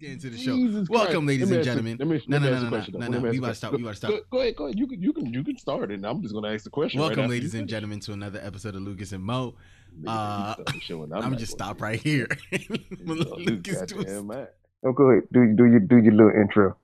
get into the show. Jesus Welcome, Christ. ladies and gentlemen. let me- No, let me no, ask no, you a no, no, no. We ask gotta stop. We gotta stop. Go, go ahead, go ahead. You can, you can, you can start, and I'm just gonna ask the question. Welcome, right ladies and gentlemen, to another episode of Lucas and Mo. Uh, you start showing. I'm, gonna just gonna stop right here. Lucas, do his- Oh, go ahead. Do do your do your little intro.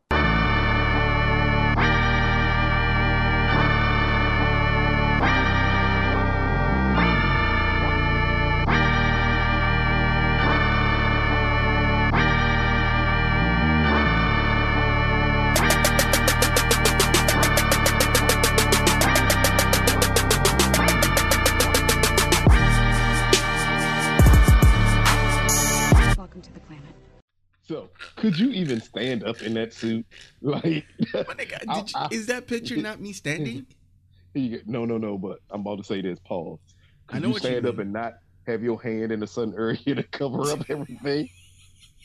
Up in that suit? Like, nigga, I- you- I- is that picture not me standing? you no, no, no. But I'm about to say this. Pause. Could I know you what you stand up and not have your hand in a certain area to cover up everything?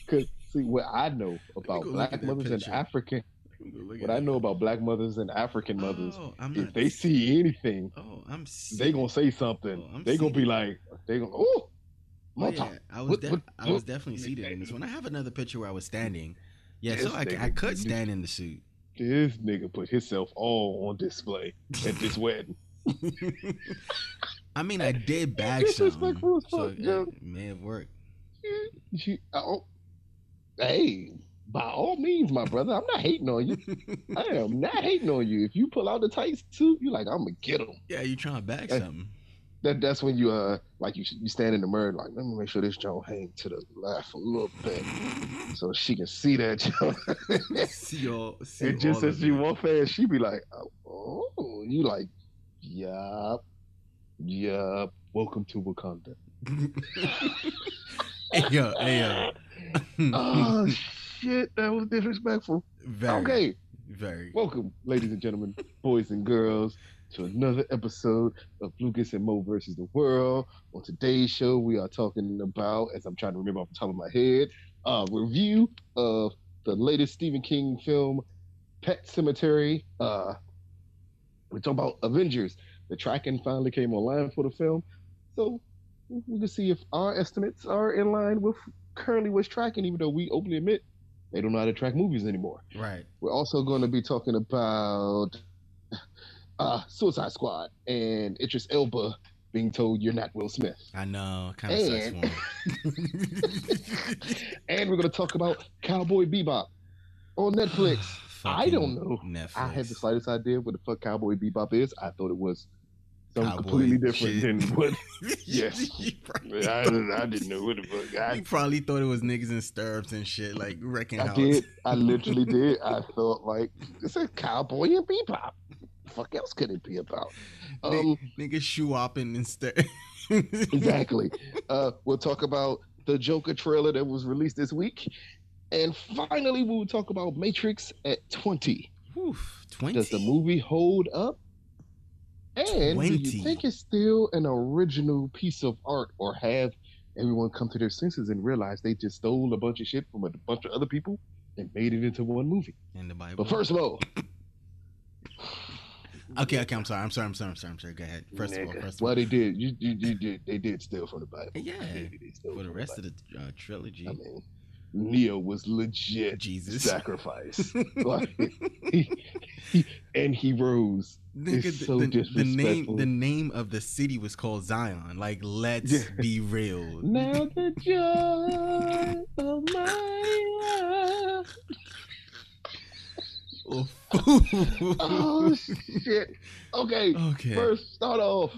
Because see, what I know about black mothers and. African, what at I know about black mothers and African mothers, Oh, I'm if they see anything, oh, I'm. they gonna say something. Oh, they gonna be like, they gonna, oh, Oh, my yeah. I was. De- I was definitely seated in this one. I have another picture where I was standing. Yeah, This so I, I could stand in the suit. This nigga put himself all on display at this wedding. I mean, I did bag as so fuck, it, yo. may have worked. Hey, by all means, my brother, I'm not hating on you. I am not hating on you. If you pull out the tight suit, you're like, I'm gonna get him. Yeah, you trying to bag Hey. something? That that's when you uh like you you stand in the mirror like let me make sure this joint hang to the left a little bit so she can see that joint. see all. See and just as she walk fast, she be like, oh, you like, yup, yup. Welcome to Wakanda. hey yo, hey yo. oh shit, that was disrespectful. very, Okay, very. welcome, ladies and gentlemen, boys and girls, to another episode of Lucas and Mo versus the World. On today's show, we are talking about, as I'm trying to remember off the top of my head, a review of the latest Stephen King film, Pet Sematary. Uh, we're talking about Avengers. The tracking finally came online for the film, so we can see if our estimates are in line with currently what's tracking. Even though we openly admit they don't know how to track movies anymore. Right. We're also going to be talking about uh, Suicide Squad and Idris Elba being told you're not Will Smith. I know. Kind of sucks And-. And we're going to talk about Cowboy Bebop on Netflix. I don't know. Netflix. I had the slightest idea what the fuck Cowboy Bebop is. I thought it was something Cowboy completely different shit. than what. Yes. You I, didn't- I didn't know what the fuck. you I, probably thought it was niggas in stirrups and shit, like wrecking I house. did. I literally did. I thought like it's a Cowboy and Bebop. Fuck else could it be about? Um, Niggas shoe hopping instead. exactly. Uh, we'll talk about the Joker trailer that was released this week. And finally, we'll talk about Matrix at 20. Oof, Twenty. Does the movie hold up? And do you think it's still an original piece of art or have everyone come to their senses and realize they just stole a bunch of shit from a bunch of other people and made it into one movie? in the Bible? But first of all, okay, okay. I'm sorry. I'm sorry. I'm sorry. I'm sorry. I'm sorry. Go ahead. First of all, nigga, first of all, well, they did. You, you, you did. They did steal from the Bible. Yeah, They did steal for the rest Bible. of the uh, trilogy, I mean, Neo was legit Jesus. sacrifice. like, he, he, and he rose. Nigga, It's the, so the- the name the name of the city was called Zion. Like, let's Yeah. be real. Now the joy of my life. Oh, shit. Okay. okay. First, start off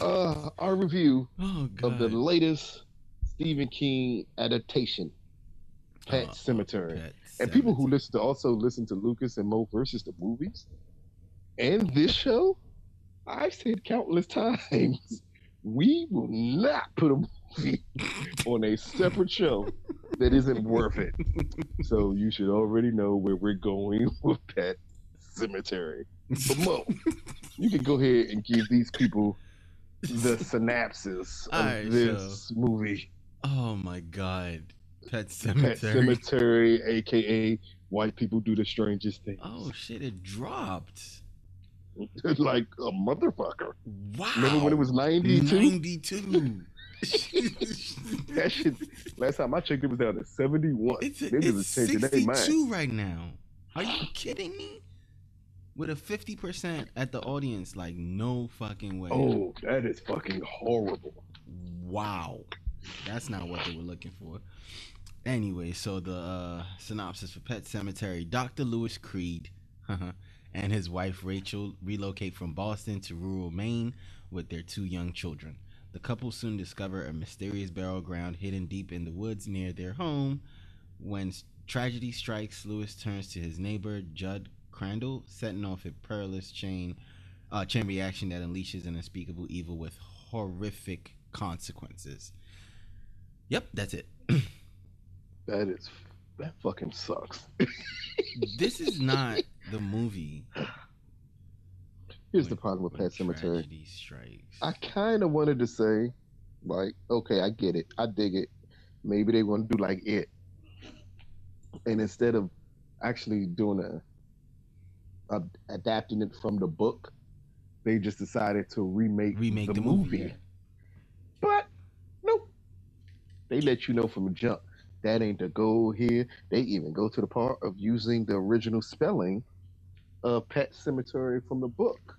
uh, our review oh of the latest Stephen King adaptation, Pet Oh, Sematary. Pet And people who listen to also listen to Lucas and Mo versus the movies and this show, I've said countless times, we will not put a on a separate show that isn't worth it. So you should already know where we're going with Pet Sematary. But Mo, you can go ahead and give these people the synopsis of Alright, this movie. Oh my god. Pet Sematary. Pet Sematary. Sematary, aka White People Do the Strangest Things. Oh shit, it dropped. like a motherfucker. Wow. Remember when it was 92? 92. That shit. Last time I checked, it was down to seventy-one. It's, Niggas it's their mind. 62 right now. Are you kidding me? With a 50% at the audience, like no fucking way. Oh, that is fucking horrible. Wow. That's not what they were looking for. Anyway, so the uh, synopsis for Pet Sematary Dr. Louis Creed and his wife Rachel relocate from Boston to rural Maine with their two young children. The couple soon discover a mysterious burial ground hidden deep in the woods near their home. When tragedy strikes, Louis turns to his neighbor Judd Crandall, setting off a perilous chain uh, chain reaction that unleashes an unspeakable evil with horrific consequences. Yep, that's it. That is that fucking sucks. this is not the movie. Here's the problem with Pet Sematary. Strikes. I kind of wanted to say, like, okay, I get it, I dig it. Maybe they want to do like it, and instead of actually doing a, a adapting it from the book, they just decided to remake Remake the, the movie. movie. But nope, they let you know from the jump that ain't the goal here. They even go to the part of using the original spelling of Pet Sematary from the book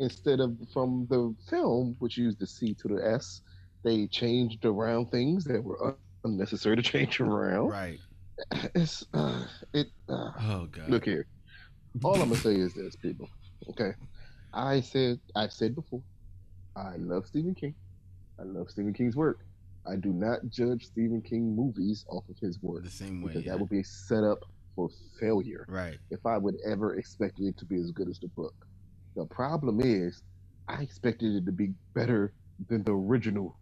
instead of from the film, which used the C to the S. They changed around things that were unnecessary to change around. Right. It's uh, it. Uh, Oh god. look here. All I'm gonna say is this, people. Okay, I said I've said before. I love Stephen King. I love Stephen King's work. I do not judge Stephen King movies off of his work the same way. because yeah. that would be a setup for failure Right. if I would ever expect it to be as good as the book. The problem is, I expected it to be better than the original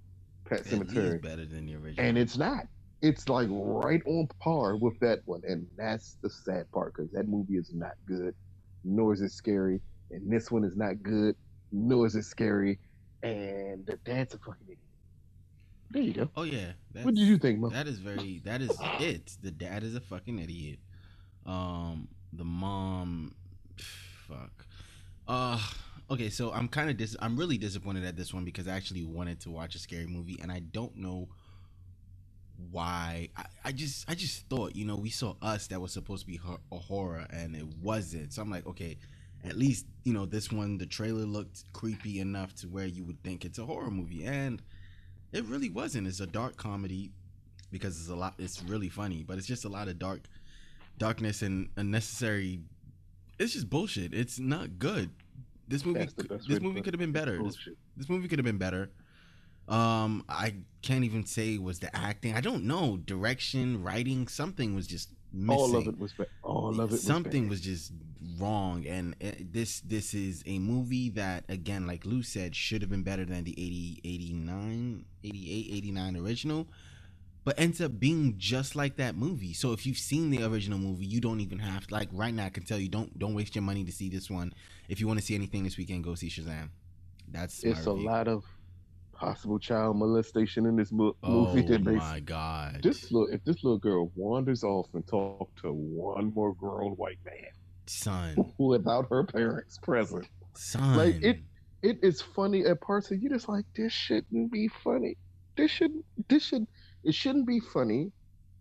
Pet Sematary, better than the original. and it's not. It's like right on par with that one, and that's the sad part because that movie is not good, nor is it scary, and this one is not good, nor is it scary, and the dad's a fucking idiot. There you go. Oh yeah. What did you think, Mo? That is very. That is it. The dad is a fucking idiot. Um, the mom, fuck. Uh, okay. So I'm kind of dis. I'm really disappointed at this one because I actually wanted to watch a scary movie, and I don't know why. I, I just, I just thought, you know, we saw us that was supposed to be a horror, and it wasn't. So I'm like, okay. At least you know this one. The trailer looked creepy enough to where you would think it's a horror movie, and it really wasn't. It's a dark comedy because it's a lot. It's really funny, but it's just a lot of dark, darkness and unnecessary. It's just bullshit. It's not good. This movie, That's the best way this movie could have been better. This, this movie could have been better. Um, I can't even say was the acting. I don't know. Direction, writing, something was just missing. All of it was bad. All of it was something bad. was just wrong and uh, this this is a movie that again like lou said should have been better than the 80 89 88 89 original but ends up being just like that movie. So if you've seen the original movie you don't even have to like right now i can tell you don't don't waste your money to see this one. If you want to see anything this weekend go see shazam. That's it's a lot of possible child molestation in this mo- oh movie they my god. this little if this little girl wanders off and talk to one more grown white man son. without her parents present. Son. Like, it- it is funny at parts and you just like this shouldn't be funny. This should this should it shouldn't be funny.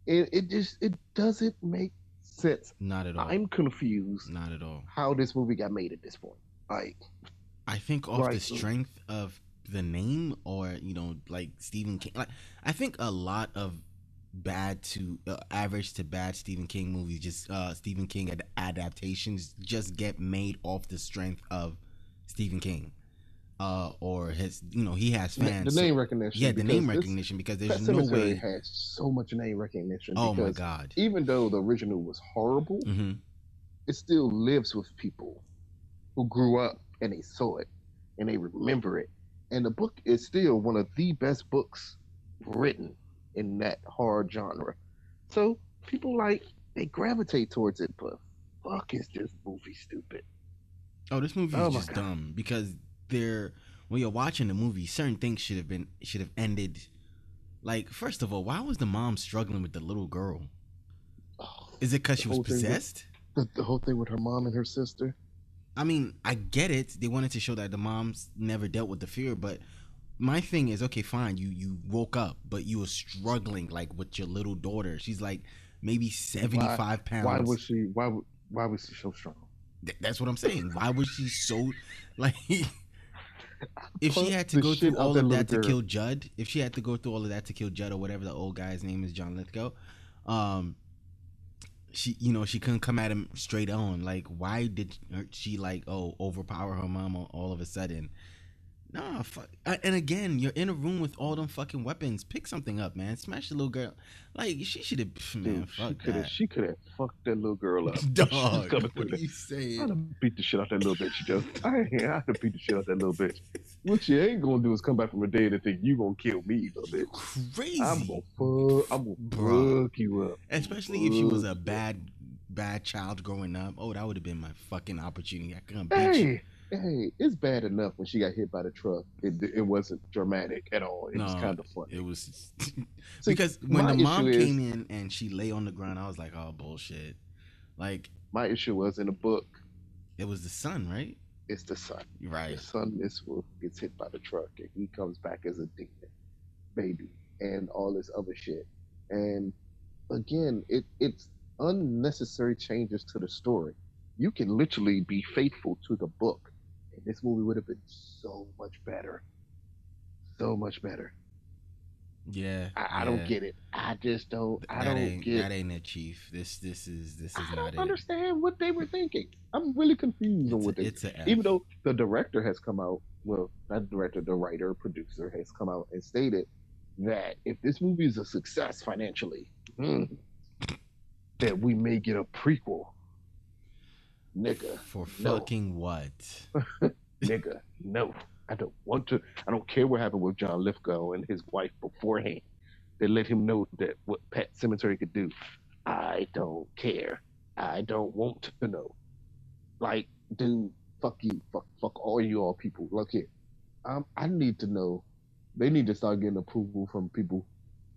It, it just it doesn't make sense. Not at all. I'm confused not at all. how this movie got made at this point. Like I think off the strength of the name or you know like Stephen King like I think a lot of bad to uh, average to bad Stephen King movies just uh Stephen King ad- adaptations just get made off the strength of Stephen King uh or his you know he has fans the so- name recognition yeah the name recognition because Pet there's no Sematary way has so much name recognition oh my because god even though the original was horrible hmm it still lives with people who grew up and they saw it and they remember it. And the book is still one of the best books written in that horror genre. So people like they gravitate towards it, but fuck is this movie stupid. Oh, this movie Oh is my just God. dumb because they're when you're watching the movie, certain things should have been should have ended. Like, first of all, why was the mom struggling with the little girl? Is it because she was thing with- possessed? the, the whole thing with her mom and her sister. I mean, I get it. They wanted to show that the moms never dealt with the fear, but my thing is okay, fine. You you woke up, but you were struggling like with your little daughter. She's like maybe seventy five pounds. Why was she? Why? Why was she so strong? Th- That's what I'm saying. Why was she so like? If she had to go through all of that to kill Judd, if she had to go through all of that to kill Judd or whatever the old guy's name is, John Lithgow, um, she you know she couldn't come at him straight on. Like, why did she like oh overpower her mom all of a sudden? Nah, fuck. I- And again, you're in a room with all them fucking weapons. Pick something up, man. Smash the little girl. Like she should have. Man, Dude, she fuck could have. that. She could have fucked that little girl up. She's Dog, coming what are you I'd saying? have beat the shit out that little bitch, Joe. I ain't. I'd have beat the shit out that little bitch. What you ain't gonna do is come back from the dead and think you gonna kill me, little You bitch. crazy. I'm gonna fuck. I'm gonna fuck you up. Especially if she was a bad, bad child growing up. Oh, that would have been my fucking opportunity. I couldn't beat you. Hey, it's bad enough when she got hit by the truck. It, it wasn't dramatic at all. It was kind of funny. It was See, because when the mom is- came in and she lay on the ground, I was like, oh bullshit. Like My issue was in the book. it was the son, right? It's the son. Right. His son, Miss Wolf, gets hit by the truck, and he comes back as a demon, baby, and all this other shit. And again, it it's unnecessary changes to the story. You can literally be faithful to the book, this movie would have been so much better, so much better. Yeah. I, I don't get it. I just don't. I that don't get. that ain't it, Chief. This this is this is not it. I not don't it. understand what they were thinking. I'm really confused on what a, they. it's even though the director has come out, well, not the director, the writer, producer has come out and stated that if this movie is a success financially, hmm, that we may get a prequel. Nigga, for no. fucking what? nigga, no. I don't want to. I don't care what happened with John Lithgow and his wife beforehand. They let him know that what Pet Sematary could do. I don't care. I don't want to know. Like, dude, fuck you. Fuck, fuck all you all people. Look here. Um, I need to know. They need to start getting approval from people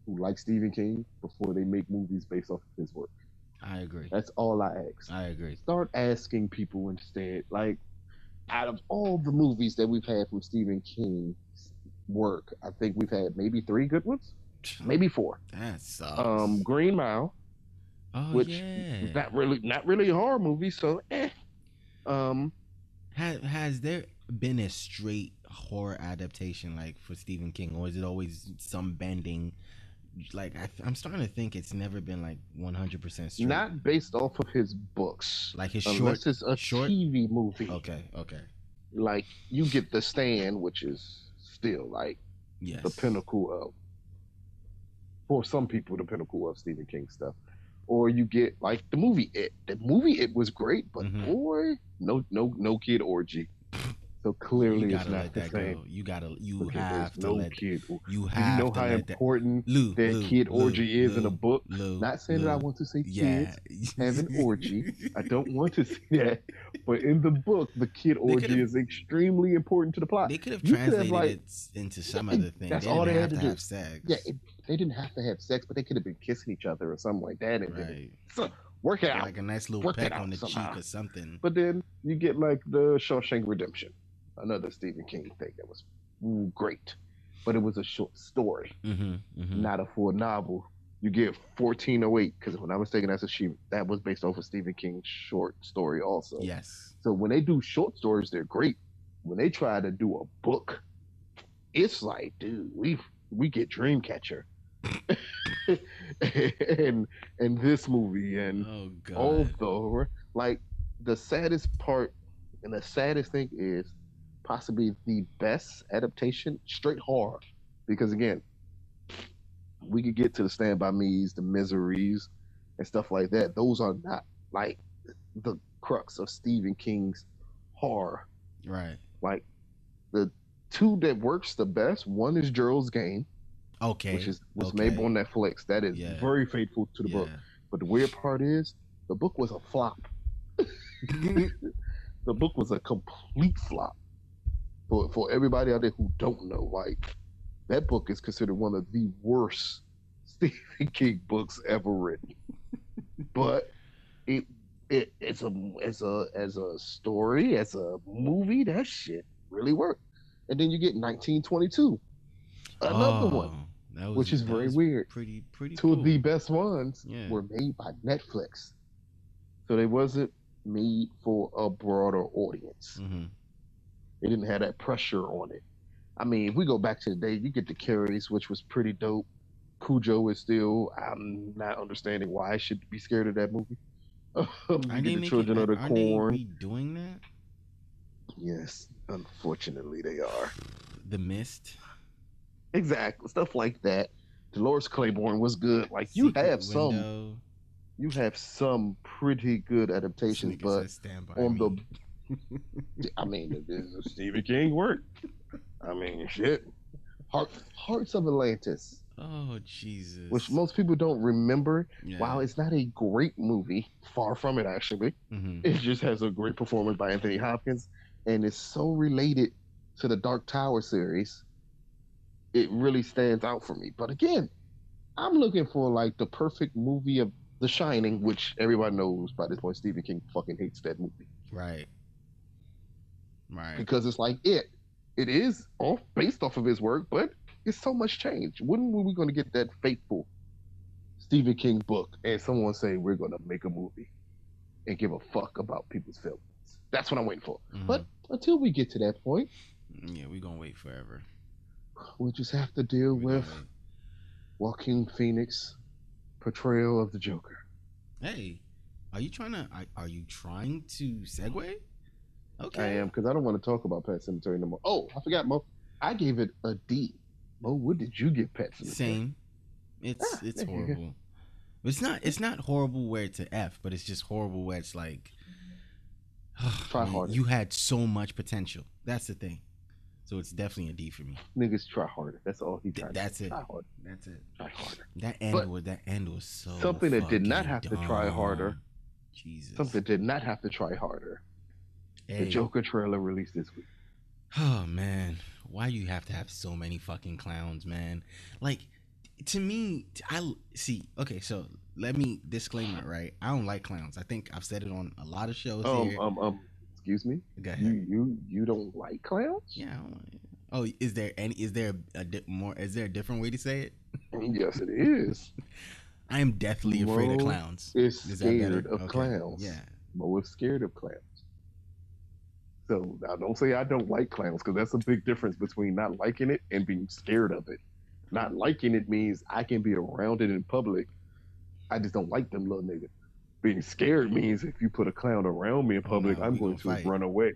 who like Stephen King before they make movies based off of his work. I agree. That's all I ask I agree. start asking people instead. Like, out of all the movies that we've had from Stephen King's work, I think we've had maybe three good ones, maybe four. That sucks. Um, Green Mile, oh which yeah. is not really not really a horror movie, so eh. Um, Has has there been a straight horror adaptation like for Stephen King, or is it always some bending? Like I, I'm starting to think it's never been like 100 percent straight. not based off of his books, like his short. unless it's a short- TV movie. Okay, okay, Like you get The Stand, which is still like yes. the pinnacle of for some people the pinnacle of Stephen King stuff. Or you get like the movie It. The movie It was great, but Mhm. boy, no no no kid orgy. So clearly You gotta not let the that same. go. You gotta. You have to no let. kid. You have you know how let that. important Lou, that Lou, kid Lou, orgy is in a book? Not saying that I want to say Yeah. kids have an orgy. I don't want to say that. But in the book, the kid orgy is extremely important to the plot. They could have could have, translated like- it into some Yeah, other thing. that's they all didn't they have had to do. have sex. Yeah, it, they didn't have to have sex, but they could have been kissing each other or something like that. And right. so, work it out. Like a nice little peck on the somehow. cheek or something. But then you get like the Shawshank Redemption, another Stephen King thing that was great, but it was a short story, Mm-hmm, mm-hmm. not a full novel. You get 1408 because when I was taking that's a she that was based off of Stephen King's short story also. Yes. So when they do short stories, they're great. When they try to do a book, it's like, dude, we we get Dreamcatcher, and and this movie and Oh god. all the like the saddest part and the saddest thing is possibly the best adaptation straight horror because again we could get to the stand by me's the miseries and stuff like that those are not like the crux of stephen king's horror Right. like the two that works the best one is gerald's game Okay. which is was okay. made on netflix that is Yeah. very faithful to the book but the weird part is, the book was a flop. the book was a complete flop. For for everybody out there who don't know, like that book is considered one of the worst Stephen King books ever written. but it it it's a as a as a story, as a movie, that shit really worked. And then you get 1922, another Oh, one, that was, which is very weird. Pretty, pretty. Two of the best ones Yeah. were made by Netflix, so they wasn't made for a broader audience. Mhm. It didn't have that pressure on it. I mean, if we go back to the day, you get the Carries, which was pretty dope. Cujo is still. I'm not understanding why I should be scared of that movie. you Aren't get the? Children of the they Corn. redoing that? Yes, unfortunately they are. The Mist. Exactly, stuff like that. Dolores Claiborne was good. Like you Secret have some, you have some pretty good adaptations, but said Stand by on Me. the I mean, it is a Stephen King work. I mean, shit. Heart, Hearts of Atlantis, Oh Jesus. which most people don't remember. yeah. While it's not a great movie, far from it actually, Mhm. it just has a great performance by Anthony Hopkins, and it's so related to the Dark Tower series. It really stands out for me. But again, I'm looking for like the perfect movie of The Shining, which everybody knows by this point Stephen King fucking hates that movie Right. Right. because it's like it. It is off based off of his work, but it's so much change. When were we going to get that faithful Stephen King book and someone say we're going to make a movie and give a fuck about people's feelings? That's what I'm waiting for. Mhm. But until we get to that point, yeah, we're gonna wait forever. we'll just have to deal We with Joaquin Phoenix portrayal of the Joker. Hey, are you trying to? Are, are you trying to segue? Okay. I am because I don't want to talk about Pet Sematary no more. Oh, I forgot, Mo. I gave it a D. Mo, what did you give Pet Sematary? Same. It's Ah, it's there you go. horrible. It's not it's not horrible where it's an F, but it's just horrible where it's like Try man, harder. You had so much potential. That's the thing. So it's definitely a D for me. Niggas try harder. That's all he tried. that's it. Try harder. That's it. Try harder. That end But was that end was so something that did not have to try harder. Jesus. Something that did not have to try harder. The Joker trailer released this week. Oh man, why you have to have so many fucking clowns, man? Like to me, I see. Okay, so let me disclaimer, right? I don't like clowns. I think I've said it on a lot of shows Um, here. um, um, excuse me. Go You, ahead. you, you don't like clowns? Yeah. I don't like- Oh, is there any? Is there a di- more? Is there a different way to say it? Yes, it is. I am deathly afraid of clowns. Is Is scared of Okay. clowns. Yeah. Mo is scared of clowns. So now don't say I don't like clowns because that's a big difference between not liking it and being scared of it. Not liking it means I can be around it in public. I just don't like them little niggas. Being scared means if you put a clown around me in Oh, public, no, I'm going to fight. run away.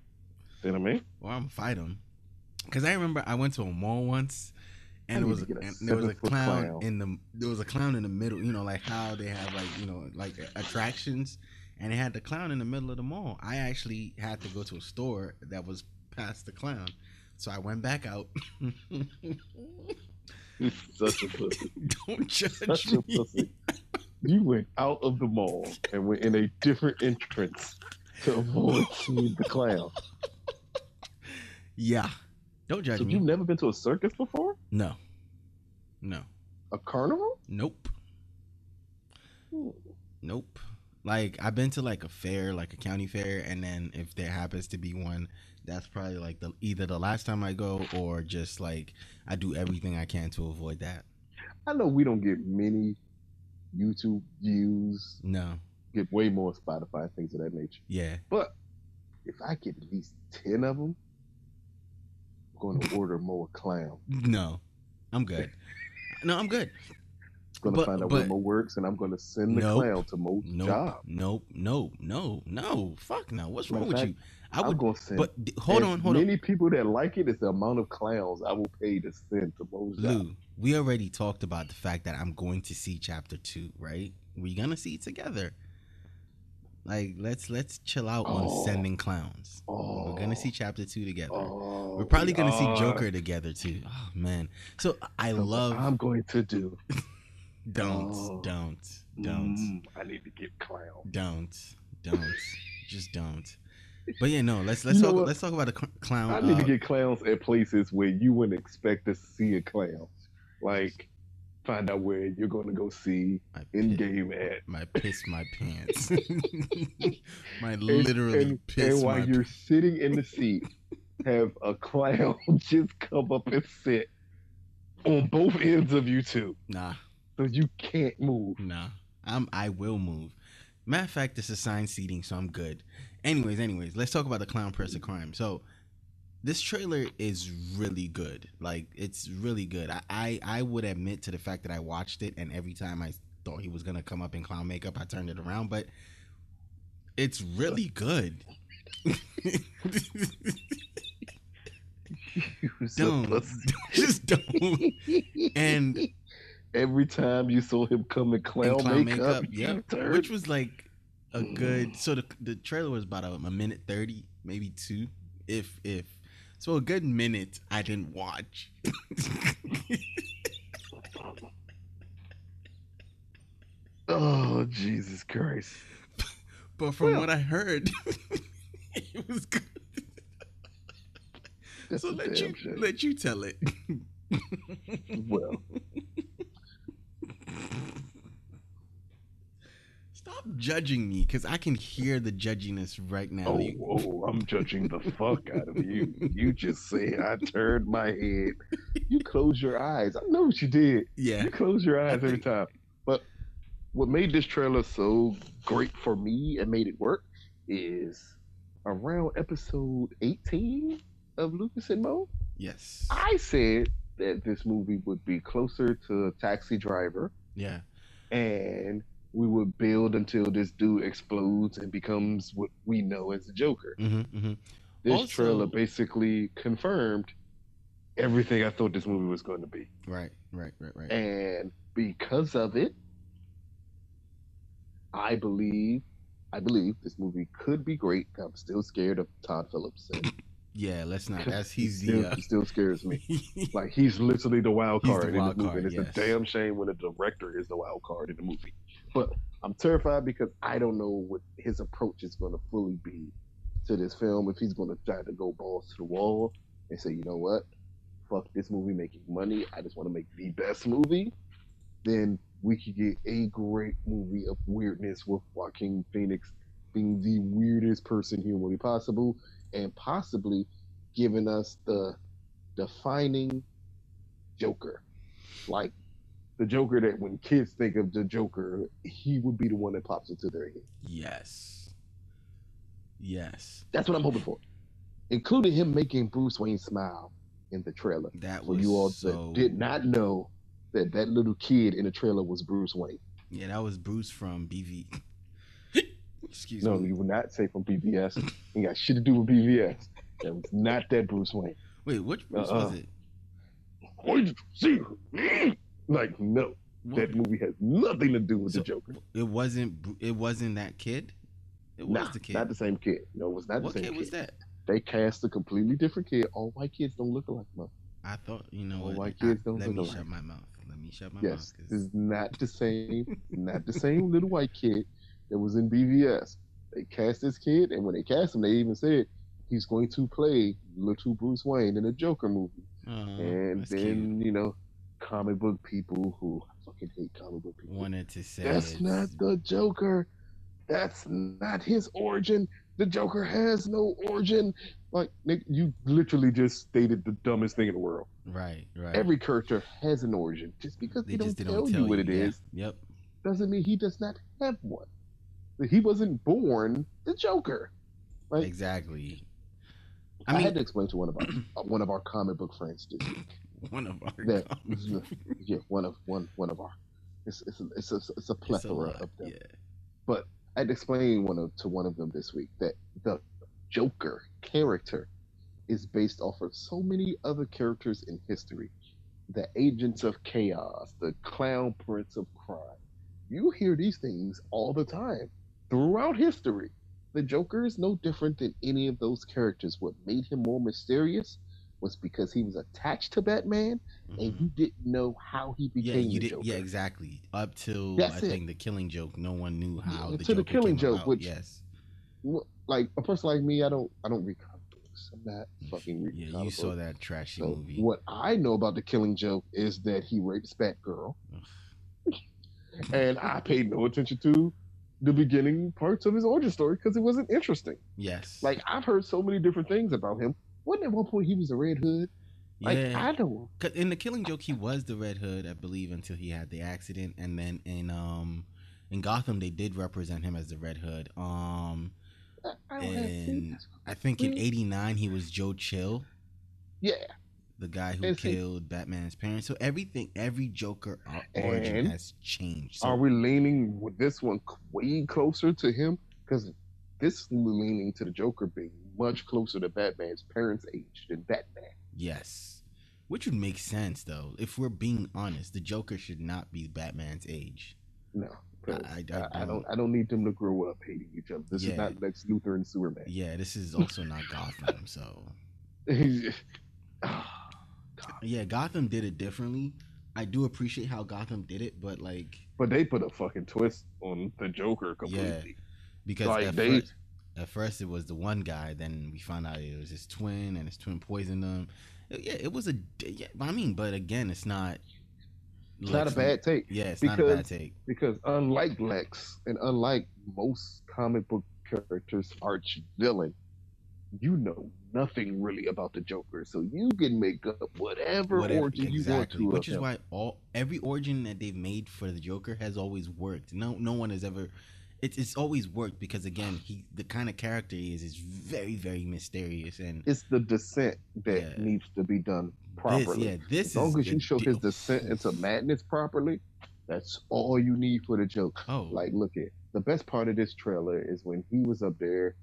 You know what I mean? Well, I'm fight him. Cause I remember I went to a mall once, and I there was a and there was a clown, clown. in the there was a clown in the middle. You know, like how they have like you know like attractions, and they had the clown in the middle of the mall. I actually had to go to a store that was past the clown, so I went back out. You're such a pussy. Don't judge Such a me. pussy. You went out of the mall and went in a different entrance to avoid seeing the clown. Yeah, don't judge So me. you've never been to a circus before? No, no, A carnival? nope, Hmm. nope. Like I've been to like a fair, like a county fair, and then if there happens to be one, that's probably like the either the last time I go or just like I do everything I can to avoid that. I know we don't get many YouTube views, No, get way more Spotify things of that nature. yeah, But if I get at least ten of them, I'm going to order more clown. no, I'm good. No, I'm good. I'm going to But- find out where but- Mo works, and I'm going to send the Nope. clown to Mo's Nope, job. nope, no, no, no. Fuck no. What's wrong of with you? I I'm would, going to send. but hold on, hold on. many people that like it is the amount of clowns I will pay to send to Mo's job. Lou, we already talked about the fact that I'm going to see chapter two, right? We're gonna see it together. Like let's let's chill out on Oh. sending clowns. Oh, We're gonna see oh. chapter two together. Oh, We're probably gonna see. Joker together too. Oh man. So I love I'm going to do. don't Oh. don't don't Mm, I need to get clown. don't don't just don't. But yeah, no. Let's let's You talk let's talk about the cl- clown. I need to uh, get clowns at places where you wouldn't expect to see a clown. Like, find out where you're going to go see Endgame at. my piss my pants. my literally and, piss and while my you're sitting in the seat, have a clown just come up and sit on both ends of you two, Nah, so you can't move. nah. I'm I will move. Matter of fact, this is assigned seating, so I'm good. Anyways, anyways, let's talk about the clown prince of crime. So this trailer is really good. Like it's really good. I, I I would admit to the fact that I watched it and every time I thought he was gonna come up in clown makeup, I turned it around, but it's really good. Don't just don't. And every time you saw him come in clown, and clown makeup, makeup, yep, which was like a mm. good. So the the trailer was about a, a minute thirty, maybe two, if if. So a good minute I didn't watch. oh Jesus Christ! but from Well. what I heard, it was good. So let you shame. let you tell it. Well, Stop judging me, because I can hear the judginess right now. oh, You- oh, I'm judging the fuck out of you. You just say I turned my head. You close your eyes. I know what you did. yeah, You close your eyes every time. But what made this trailer so great for me and made it work is around episode 18 of Lucas and Mo. yes, I said that this movie would be closer to a Taxi Driver yeah, and we would build until this dude explodes and becomes what we know as the Joker. hmm hmm This Also- trailer basically confirmed everything I thought this movie was going to be. right, right, right, right. And because of it, I believe I believe this movie could be great. I'm still scared of Todd Phillips. And Yeah, let's not. That's he's still, the. Uh, still scares me. Like he's literally the wild card the in the movie. card, it's yes. a damn shame when a director is the wild card in the movie. But I'm terrified because I don't know what his approach is going to fully be to this film. If he's going to try to go balls to the wall and say, you know what, fuck this movie making money. I just want to make the best movie. Then we could get a great movie of weirdness with Joaquin Phoenix being the weirdest person humanly possible, and possibly giving us the defining Joker. Like the Joker that when kids think of the Joker, he would be the one that pops into their head. yes, yes. That's what I'm hoping for. Including him making Bruce Wayne smile in the trailer. That was you all so. did not know that that little kid in the trailer was Bruce Wayne. Yeah, that was Bruce from BV. Excuse No, me. you would not say from BVS. you got shit to do with BVS. That was not that Bruce Wayne. Wait, which Bruce Uh-uh. was it? You see? Mm. Like, no, What- that movie has nothing to do with So- the Joker. It wasn't. It wasn't that kid. It was Nah, the kid. not the same kid. No, it was not what the same kid What kid was that? They cast a completely different kid. All white kids don't look alike, man. I thought you know All what. white I- kids don't let look me alike. shut my mouth. Let me shut my Yes, mouth. this is not the same, not the same little white kid that was in BVS. They cast this kid, and when they cast him, they even said he's going to play little Bruce Wayne in a Joker movie. Aw, and then you know, comic book people who fucking hate comic book people. wanted to say That's not the Joker. That's not his origin. The Joker has no origin. Like Nick, you literally just stated the dumbest thing in the world. right, right. Every character has an origin. Just because they they, just don't they tell, don't tell you what it is yeah. Yep. doesn't mean he does not have one. He wasn't born the Joker. Like Exactly. I, I mean, had to explain to one of our uh, one of our comic book friends this week. one of our. that-. Yeah, one of one one of our. It's it's a, it's a, it's a It's a plethora lot, of them. Yeah. But I had to explain one of, to one of them this week that the Joker character is based off of so many other characters in history. The Agents of Chaos, the Clown Prince of Crime. You hear these things all the time throughout history. The Joker is no different than any of those characters. What made him more mysterious was because he was attached to Batman and Mhm. you didn't know how he Yeah, became you the did. Joker. Yeah, exactly. Up till That's I it. think the Killing Joke, no one knew how Yeah, the to the Killing Joke, about. which- yes, like a person like me, I don't I don't read comics. I'm not fucking reading yeah, you comic saw that trashy So movie. what I know about the Killing Joke is that he rapes Batgirl, and I paid no attention to the beginning parts of his origin story because it wasn't interesting. Yes, Like I've heard so many different things about him. Wasn't at one point he was a Red Hood? Like yeah. I don't. 'Cause in the Killing Joke, he was the Red Hood, I believe, until he had the accident, and then in um in Gotham, they did represent him as the Red Hood. Um, I, I don't have and I think in '89 he was Joe Chill, Yeah, the guy who killed Batman's parents. So everything, every Joker origin has changed. So, are we leaning with this one way closer to him? Because this leaning to the Joker being much closer to Batman's parents' age than Batman. Yes, which would make sense though. If we're being honest, the Joker should not be Batman's age. No. I- I, I- I don't- I don't need them to grow up hating each other. This Yeah. is not Lex Luthor and Superman. Yeah, this is also not Gotham. So Ah, yeah, Gotham did it differently. I do appreciate how Gotham did it, but like but they put a fucking twist on the Joker completely. Yeah, because Like, at, they- first, at first it was the one guy, then we found out it was his twin, and his twin poisoned him. Yeah, it was a. Yeah, I mean, but again, it's not. It's not a bad take. Yeah, it's not a bad take. because unlike Lex and unlike most comic book characters' arch villain, you know nothing really about the Joker, so you can make up whatever, Whatever, origin you want exactly. to. Which is him. why all every origin that they've made for the Joker has always worked. No, no one has ever. It's it's always worked because again, he the kind of character he is is very very mysterious and it's the descent that Yeah. needs to be done this properly. yeah this as long as you show di- his descent into madness properly, that's all you need for the joke. Oh, Like, look at the best part of this trailer is when he was up there.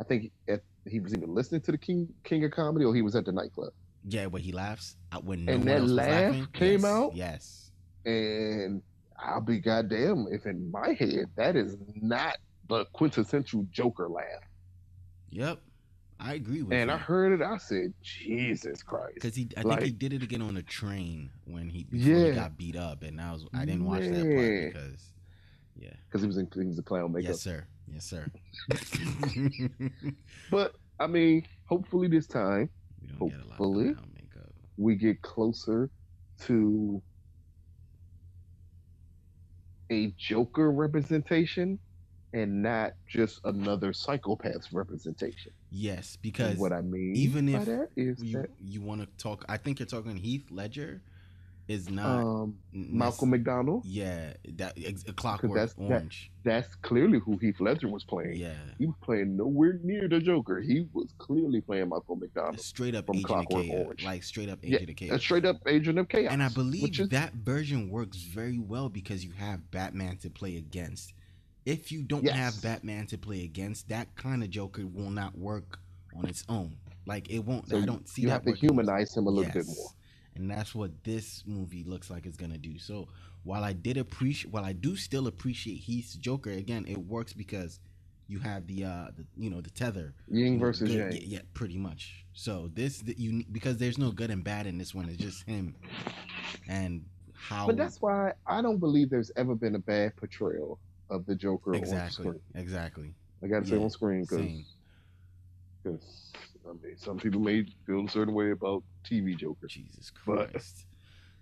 I think at, he was even listening to the King King of Comedy, or he was at the nightclub. yeah, where he laughs when no And that laugh laughing. came Yes, out? Yes, And I'll be goddamn if in my head that is not the quintessential Joker laugh. yep, I agree with that. And you. I heard it, I said, Jesus Christ. because he, I like- think he did it again on a train when he before he got beat up, and I was I didn't watch that Man. part because yeah, Because he was in he was a clown makeup. yes sir, yes sir. But I mean, hopefully this time we don't get a lot of Hopefully. we get closer to a Joker representation and not just another psychopath's representation. Yes, And because what I mean even by if that is you that you want to talk, I think you're talking Heath Ledger is not um, Malcolm McDonald, Yeah, that ex- Clockwork that's- that- Orange. that's clearly who Heath Ledger was playing. yeah, He was playing nowhere near the Joker. He was clearly playing Malcolm McDonald. straight up from Agent of Clockwork Chaos, Orange. like straight up Yeah, Agent of A Chaos. straight up agent of chaos. And I believe is, that version works very well because you have Batman to play against. If you don't Yes. have Batman to play against, that kind of Joker will not work on its own. Like it won't. so I don't see you that have to humanize him a little bit more. And that's what this movie looks like it's gonna do. So while I did appreciate, while I do still appreciate Heath's Joker, again, it works because you have the, uh, the you know, the tether. Ying versus Good- Yang. yeah, yeah, pretty much. So this, the, you because there's no good and bad in this one. It's just him, and how. But that's why I don't believe there's ever been a bad portrayal of the Joker exactly, on screen. exactly. I gotta say Yeah, on screen Same. Because I mean some people may feel a certain way about TV Joker. Jesus But- Christ.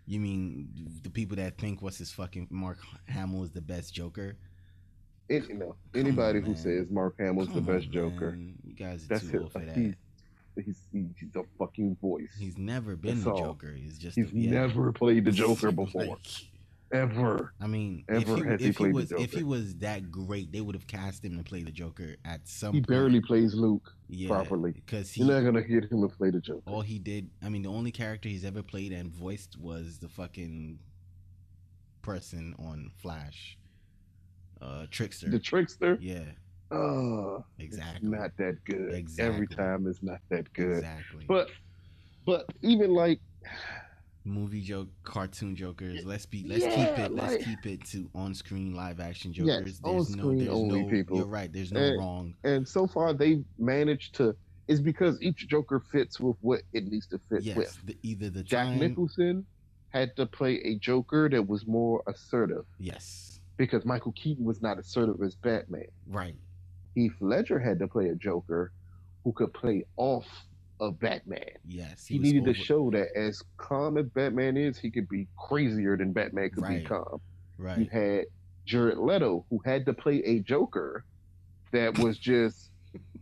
You mean the people that think what's his fucking Mark Hamill is the best Joker? It, you know, anybody on, who says Mark Hamill's the best on, Joker, man. You guys are that's too old for that. He's, he's he's a fucking voice. He's never been That's the all. Joker. He's just He's a, yeah. never played the Joker before, Like, ever. I mean, Ever if he, has he if he played the was if he was that great, they would have cast him to play the Joker at some. He point. barely plays Luke yeah, properly. because he You're not gonna get him to play the Joker. all he did. I mean, the only character he's ever played and voiced was the fucking person on Flash, uh, Trickster. The trickster, yeah, uh, exactly. not that good. Every time it's not that good. Exactly. But but even like movie joke, cartoon jokers. Let's be. Let's keep it. Let's like- keep it to on-screen live action Yes, jokers. there's no. There's only no. people. You're right. There's no And- wrong. and so far they've managed to is because each Joker fits with what it needs to fit Yes. with. The, either the Jack time. Nicholson had to play a Joker that was more assertive Yes. because Michael Keaton was not assertive as Batman. Right. Heath Ledger had to play a Joker who could play off of Batman. Yes. He, was needed over- to show that as calm as Batman is, he could be crazier than Batman could Right. be calm. Right. You had Jared Leto who had to play a Joker that was just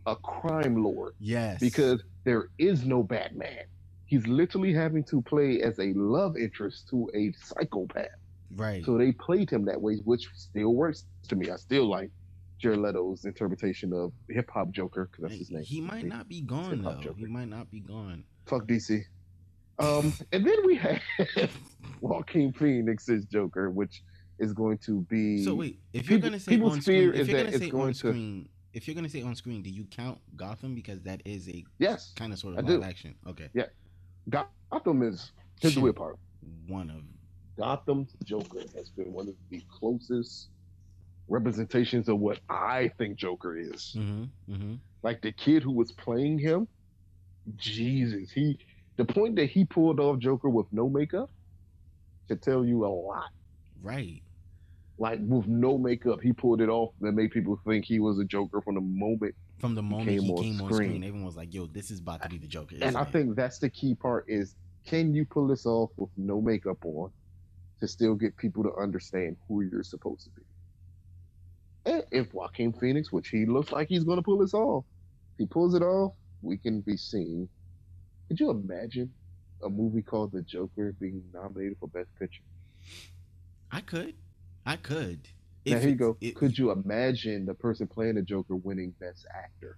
a crime lord Yes. because there is no Batman. he's literally having to play as a love interest to a psychopath. Right. So they played him that way, which still works to me. I still like Jared Leto's interpretation of hip hop Joker because that's his name. He might not be gone though. Joker. He might not be gone. Fuck DC. Um, and then we have Joaquin Phoenix's Joker, which is going to be. So wait, if you're People- gonna say people's on fear screen, if is you're that gonna it's say going on to- screen, if you're gonna say on screen, do you count Gotham because that is a Yes, kind of sort of live action? Okay, Yeah, Gotham is. Here's the weird part. one of Gotham's Joker has been one of the closest representations of what I think Joker is. mm-hmm, mm-hmm. Like the kid who was playing him, Jesus, he the point that he pulled off Joker with no makeup should tell you a lot. right. Like with no makeup, he pulled it off that made people think he was a Joker from the moment. From the moment came he on came on screen. screen, everyone was like, "Yo, this is about to be the Joker." And I it? think that's the key part is can you pull this off with no makeup on to still get people to understand who you're supposed to be? And if Joaquin Phoenix, which he looks like he's going to pull this off, if he pulls it off, we can be seen. Could you imagine a movie called The Joker being nominated for Best Picture? I could, I could. now If here you go. it- Could you imagine the person playing the Joker winning Best Actor?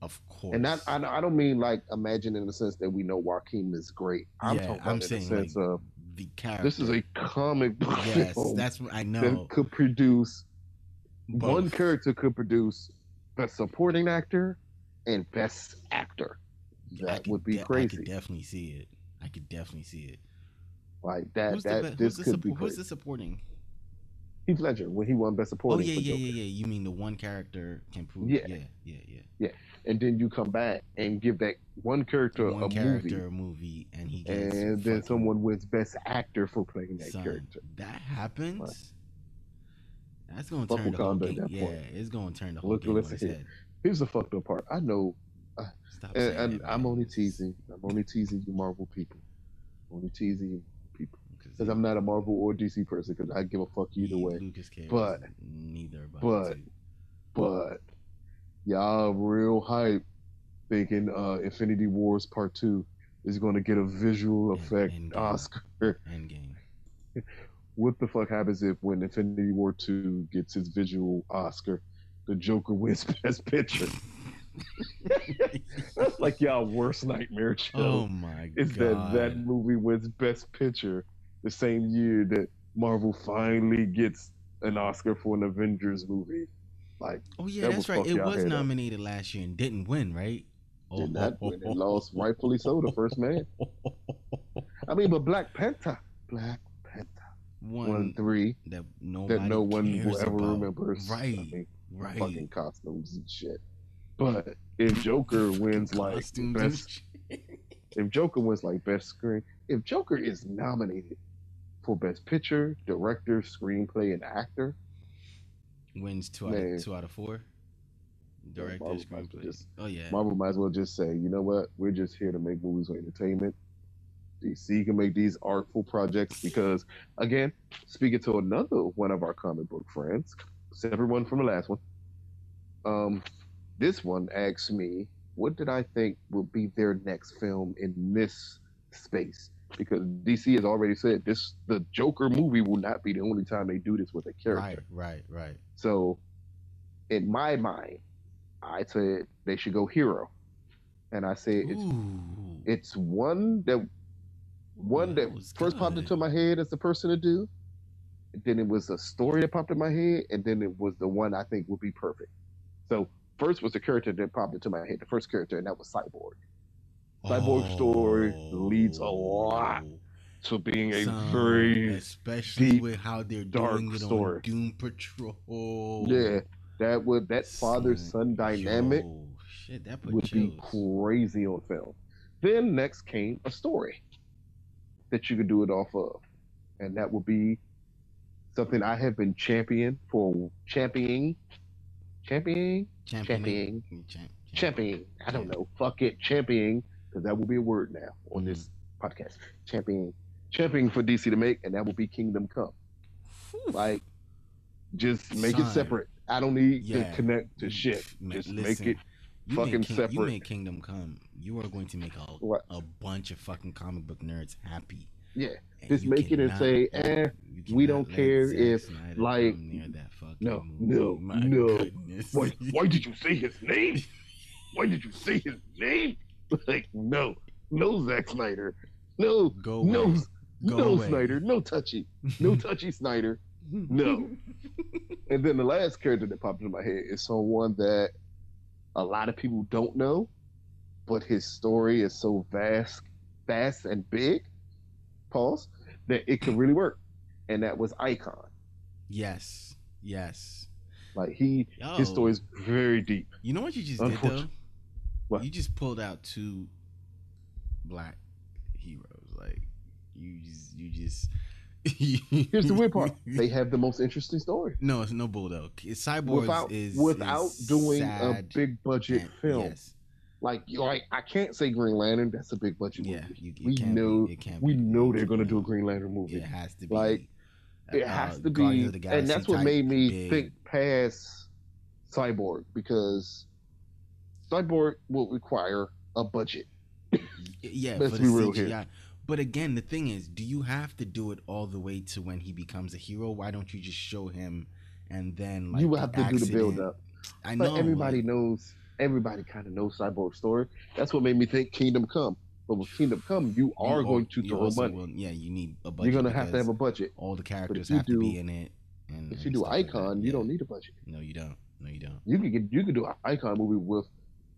Of course. And not, I, I don't mean like imagine in the sense that we know Joaquin is great. I'm yeah, talking I'm in saying the sense like of the character. this is a comic book yes, that's what I know. that could produce Both. one character could produce best supporting actor and best actor. That could would be de- I crazy. could definitely see it. I could definitely see it. Like that. Who's the that be- this who's the could be who's the supporting? Heath Ledger when he won best Supporting. Oh supporting. yeah, yeah, Joker. yeah, yeah. You mean the one character can prove? Yeah. yeah, yeah, yeah. yeah. And then you come back and give that one character one a character movie, a movie, and he gets and then someone wins best actor for playing that son, character. That happens. That's gonna turn the whole game. that Yeah, point. it's gonna turn the whole Look, game listen here. Here's the fucked up part. I know Stop And, saying and it, I'm only teasing. I'm only teasing you, Marvel people. only teasing you people 'cause because I'm not a Marvel or DC person because I give a fuck either he- way. Lucas cares But- neither but- But y'all real hype thinking uh Infinity Wars Part Two is going to get a visual effect Endgame. Oscar. Endgame. What the fuck happens if when Infinity War Two gets its visual Oscar, the Joker wins Best Picture? That's like y'all worst nightmare show. oh my god! is that that movie wins Best Picture the same year that Marvel finally gets an Oscar for an Avengers movie. Like, oh yeah, that that's right. It was head up. nominated last year and didn't win, right? Oh, did not win. It lost rightfully so, the first man. I mean, but Black Panther, Black Panther, One one three that nobody that no one will ever about. remember. Right, I mean, right. fucking costumes and shit. But if Joker wins like best, if Joker wins like best screen, if Joker is nominated for best picture, director, screenplay, and actor, wins two out of two out of four. Director, Marvel might as well screenplay. just- oh yeah. Marvel might as well just say, you know what, we're just here to make movies for entertainment. DC can make these artful projects because, again, speaking to another one of our comic book friends, separate one from the last one. Um, this one asked me, what did I think would be their next film in this space? Because DC has already said this, the Joker movie will not be the only time they do this with a character. Right, right, right. So, in my mind, I said they should go hero, and I said it's it's one that one that first popped into my head as the person to do. Then it was a story that popped in my head, and then it was the one I think would be perfect. So first was the character that popped into my head, the first character, and that was Cyborg. Cyborg story leads a lot oh. To being a Son, very especially deep, with how they're dark doing it story. on Doom Patrol. yeah, that would that father son dynamic yo, shit, that would be crazy on film. Then next came a story that you could do it off of, and that would be something I have been champion for championing, championing, Championing. championing, Champ, championing. I don't know. Fuck it, championing, because that will be a word now on this Mm-hmm. podcast. Championing, championing for DC to make, and that will be Kingdom Come. Like, just make it separate. I don't need Yeah. to connect to shit. Man, Just listen, make it You fucking King- You make Kingdom Come. You are going to make a What? a bunch of fucking comic book nerds happy. Yeah, And Just make it and say, eh, we don't care if, Snyder like- near that fucking No, no, My no. goodness. Why, why did you say his name? Why did you say his name? Like, no, no, Zack Snyder, no, Go no, away. Go no. Snyder, no touchy, no touchy, Snyder. No. And then the last character that popped into my head is someone that a lot of people don't know, but his story is so vast, vast and big, pause, that it could really work. And that was Icon. Yes. Yes. Like he, Yo, his story is very deep. You know what you just did though? What? You just pulled out two black heroes. Like you just you just Here's the weird part: they have the most interesting story. No, it's no bull though. Cyborg Without, is without is doing a big budget and- film, Yes. like like I can't say Green Lantern. That's a big budget Yeah, movie. you, We know- Be, it can't We know they're gonna do a. Green Lantern movie. It has to be. Like, It uh, has to Guardians be, and that's what made me big. think past Cyborg because Cyborg will require a budget. Yeah, Let's be real CGI. here. But again, the thing is, do you have to do it all the way to when he becomes a hero? Why don't you just show him and then like you the have to do the accident? build up. I know But everybody like, knows. Everybody kind of knows Cyborg's story. That's what made me think Kingdom Come. But with Kingdom Come, you are you going to throw money. will- yeah, you need a budget. You're gonna have to have a budget. all the characters have to be in it. And, If you do stuff like. Icon, you Yeah. don't need a budget. No, you don't. No, you don't. You could get you could do an Icon movie with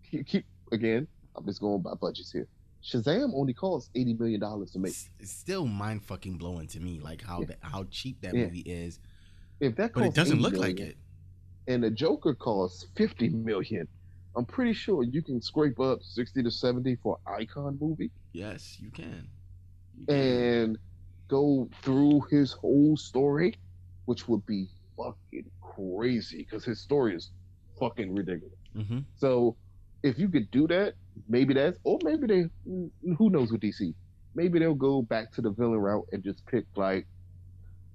keep, keep again. I'm just going by budgets here. Shazam only costs eighty million dollars to make. It's, still mind fucking blowing to me, like how Yeah. how cheap that Yeah. movie is, If that but it doesn't 80 look like it. and the Joker costs fifty million, I'm pretty sure you can scrape up sixty to seventy for an Icon movie Yes, you can. You can. and go through his whole story, which would be fucking crazy because his story is fucking ridiculous. Mhm. So if you could do that, maybe that's, or maybe they, who knows with DC, maybe they'll go back to the villain route and just pick like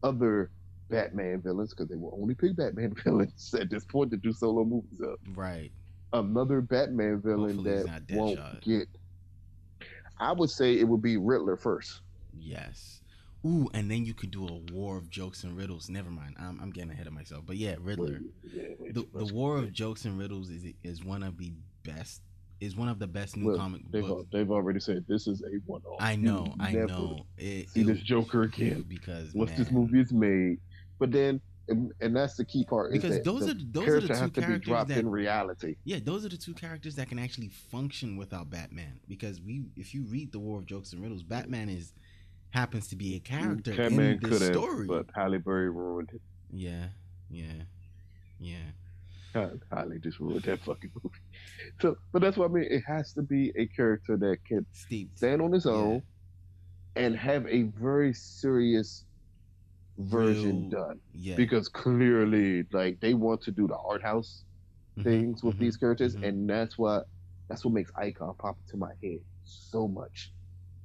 other Batman villains because they will only pick Batman villains at this point to do solo movies of. Right. Another Batman villain Hopefully that won't Deadshot. get. I would say it would be Riddler first. Yes. Ooh, and then you could do a war of jokes and riddles. Never mind. I'm, I'm getting ahead of myself. But yeah, Riddler. Yeah, way The, the war of jokes and riddles is is one of the best. Is one of the best new Well, comic They've, books. they've already said this is a one-off. I know, I never know. It, See it- this Joker again. because Once this movie is made, but then, and, and that's the key part. because those are those are the two have to be characters dropped that in reality. yeah those are the two characters that can actually function without Batman because we if you read the War of Jokes and Riddles, Batman is happens to be a character Catman in have, story. but Halle Berry ruined it. yeah, yeah, yeah. God, Halle just ruined that fucking movie. So, but that's what I mean. It has to be a character that can Steve, stand on his Yeah. own and have a very serious version Real- done. yeah, Because clearly, like they want to do the art house Mhm, things with mhm, these characters, mhm. and that's what that's what makes Icon pop into my head so much.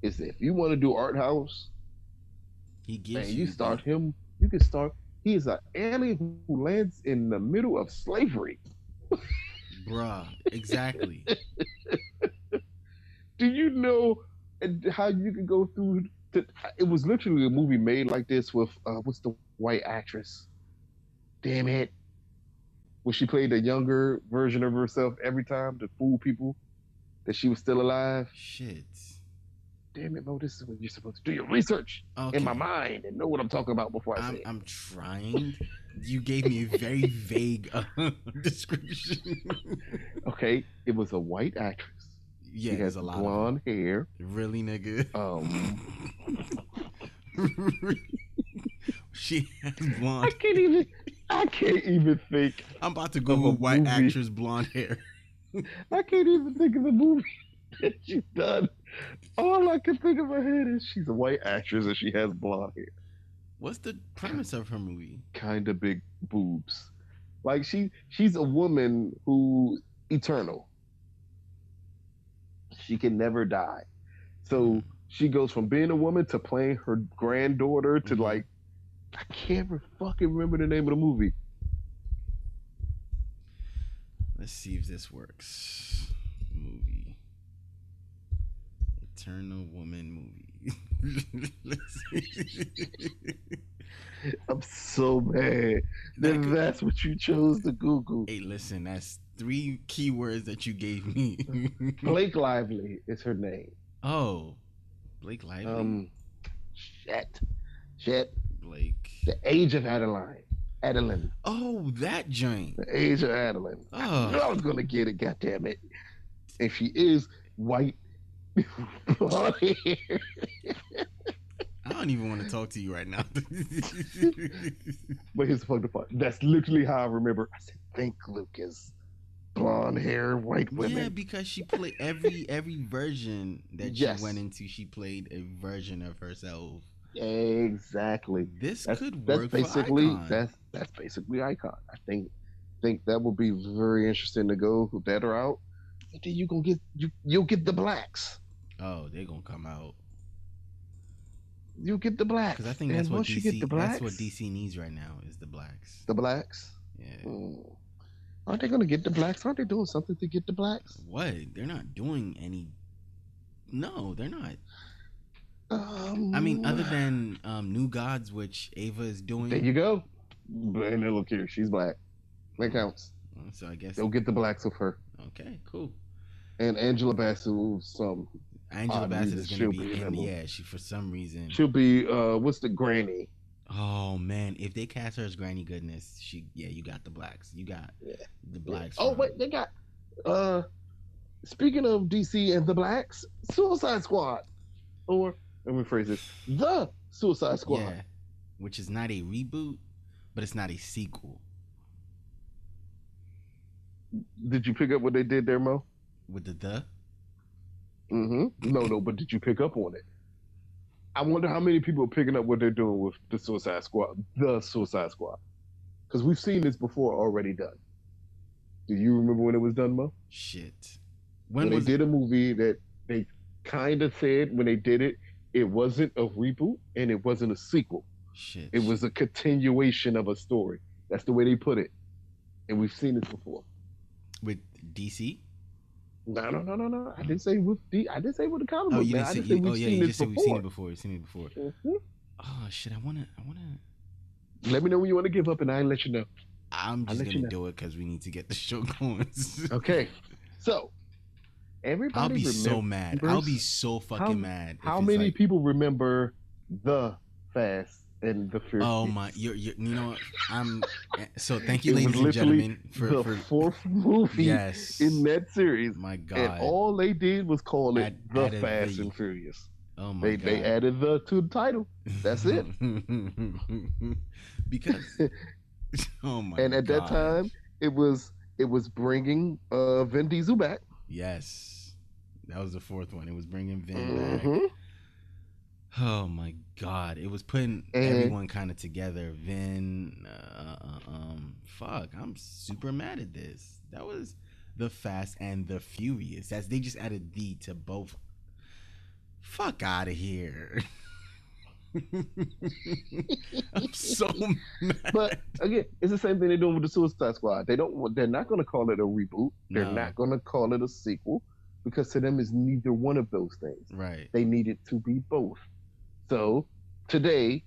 Is that if you want to do art house, He gives man, you you start him. You can start. He is an alien who lands in the middle of slavery. bruh. Exactly. Do you know how you can go through? The, it was literally a movie made like this with uh, what's the white actress? Damn it! When she played a younger version of herself every time to fool people that she was still alive. Shit. Damn it, Mo! This is what you're supposed to do your research Okay. in my mind and know what I'm talking about before I say I'm, it. I'm trying. You gave me a very vague uh, description. Okay, it was a white actress. yeah, she has a lot of blonde hair. really nigga. Um, she has blonde. I can't even. I can't even think. I'm about to Google a white movie. actress blonde hair. I can't even think of the movie that she's done. All I can think of her head is she's a white actress and she has blonde hair, What's the premise of her movie? kind of big boobs. Like she, she's a woman who eternal. She can never die. So she goes from being a woman to playing her granddaughter to Mhm. like, I can't fucking remember the name of the movie. Let's see if this works. Movie. Eternal Woman movie. I'm so mad that that's what you chose to Google. hey, listen, that's three keywords that you gave me. Blake Lively is her name. oh, Blake Lively. Um, shit, shit. Blake. The Age of Adaline. Adaline. Oh, that joint. The Age of Adaline. I Oh. knew I was gonna get it. God damn it! And she is white. Blonde hair. I don't even want to talk to you right now. But here's the fucking part. That's literally how I remember. I said, "Think, Lucas." Blonde hair, white women. yeah, because she played every every version that Yes. she went into. She played a version of herself. Exactly. This That's, could that's work basically for Icon. that's that's basically icon. I think think that would be very interesting to go that route. But then you gonna get you you'll get the blacks. Oh, they're gonna come out You'll get the blacks. because I think that's what you DC. the blacks, That's what DC needs right now is the blacks. The blacks. Yeah. Hmm. Aren't they gonna get the blacks? Aren't they doing something to get the blacks? What? They're not doing any. No, they're not. Um, I mean, other than um, New Gods, which Ava is doing. there you go. And then look here, she's black. That counts. So I guess. They'll get the blacks with her. Okay, cool. And Angela Bassett will some. Angela Odd Bassett is gonna be be in Yeah, she for some reason. She'll be uh, what's the granny? Oh man, if they cast her as Granny Goodness, she yeah, you got the blacks. You got Yeah. the blacks. Oh wait, they got. Uh, speaking of DC and the blacks, Suicide Squad, or let me phrase this: the Suicide Squad. Yeah, which is not a reboot, but it's not a sequel. Did you pick up what they did there, Mo? With the the Mm-hmm. No, no, but did you pick up on it? I wonder how many people are picking up what they're doing with the Suicide Squad, the Suicide Squad, because we've seen this before already done. Do you remember when it was done, Mo? shit. When, When they was did a movie that they kind of said when they did it, it wasn't a reboot and it wasn't a sequel. shit? It was a continuation of a story. That's the way they put it, and we've seen this before. with DC. No, no, no, no, no. I didn't say with the. I didn't say with the comic Oh, book. you man. didn't I say. You, we've oh yeah, seen you just said we've seen it before. We've seen it before. Mhm. Oh shit! I wanna. I wanna. Let me know when you want to give up, and I'll let you know. I'm just let you gonna know. do it because we need to get the show going. Okay, so everybody I'll be so mad. I'll be so fucking how- mad. How many like- people remember the Fast and the Furious? Oh my! You're, you're, you know, what? I'm. So thank you, ladies and gentlemen, for, the for fourth movie yes. in that series, my and God. all they did was call it Add- the Fast the- and Furious. oh my They God. they added the to the title, that's it. because. Oh my. and at that time, it was it was bringing uh Vin Diesel back. Yes, that was the fourth one. It was bringing Vin back. Oh my god! It was putting And- everyone kind of together. Vin, uh, uh, um, fuck, I'm super mad at this. That was the Fast and the Furious. That's they just added the to both. Fuck out of here. I'm so mad. But again, it's the same thing they're doing with the Suicide Squad. They don't. They're not going to call it a reboot. They're No. not going to call it a sequel because to them is neither one of those things. right. They need it to be both. So today,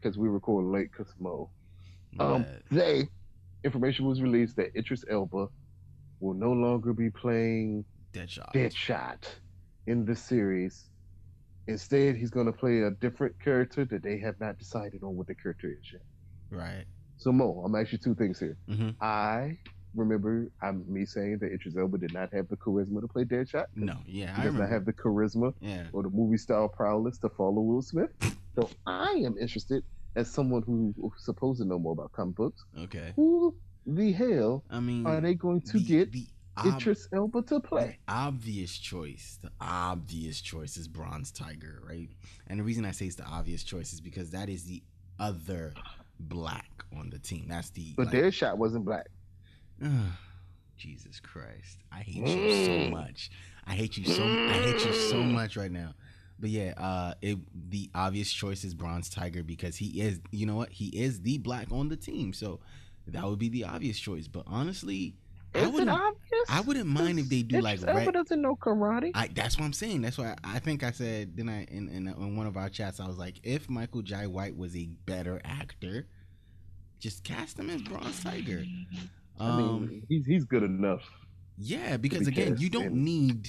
because we recorded late, because Mo, um, today, information was released that Idris Elba will no longer be playing Deadshot. Deadshot in the series. Instead, he's going to play a different character that they have not decided on what the character is yet. Right. So Mo, I'm actually two things here. hmm I remember I'm me saying that Idris Elba did not have the charisma to play Deadshot. No. Yeah, He I does not have the charisma yeah. or the movie style prowess to follow Will Smith. So I am interested as someone who who's supposed to know more about comic books. Okay. Who the hell I mean, are they going to the- get the ob- Idris Elba to play? The obvious choice, the obvious choice is Bronze Tiger, right? And the reason I say it's the obvious choice is because that is the other black on the team. That's the But like, Deadshot wasn't black. Jesus Christ, I hate you so Mm. much. I hate you so. I hate you so much right now. But yeah, uh, it the obvious choice is Bronze Tiger because he is. You know what? He is the black on the team, so that would be the obvious choice. But honestly, I Is it wouldn't. obvious? I wouldn't mind if they do like Idris Elba doesn't know karate. I that's what I'm saying. That's why I, I think I said then I in, in in one of our chats I was like, if Michael Jai White was a better actor, just cast him as Bronze Tiger. I Um, mean, he's he's good enough. yeah, because be again, you don't in. need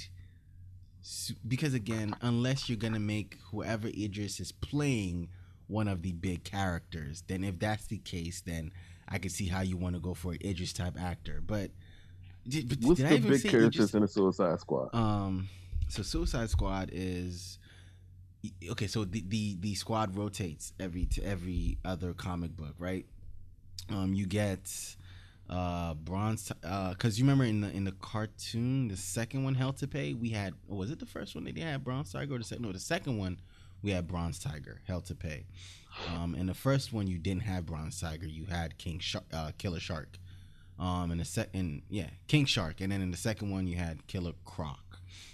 because again, unless you're gonna make whoever Idris is playing one of the big characters, then if that's the case, then I can see how you want to go for an Idris type actor. But did, but What's did I the big characters Idris? in the Suicide Squad? Um, so Suicide Squad is okay. So the the the squad rotates every to every other comic book, right? Um, you get uh bronze uh because you remember in the in the cartoon the second one hell to pay we had or was it the first one that they had bronze tiger or the second no the second one we had bronze tiger hell to pay. Um in the first one you didn't have bronze tiger you had king shark uh killer shark. Um in the second yeah king shark and then in the second one you had killer croc.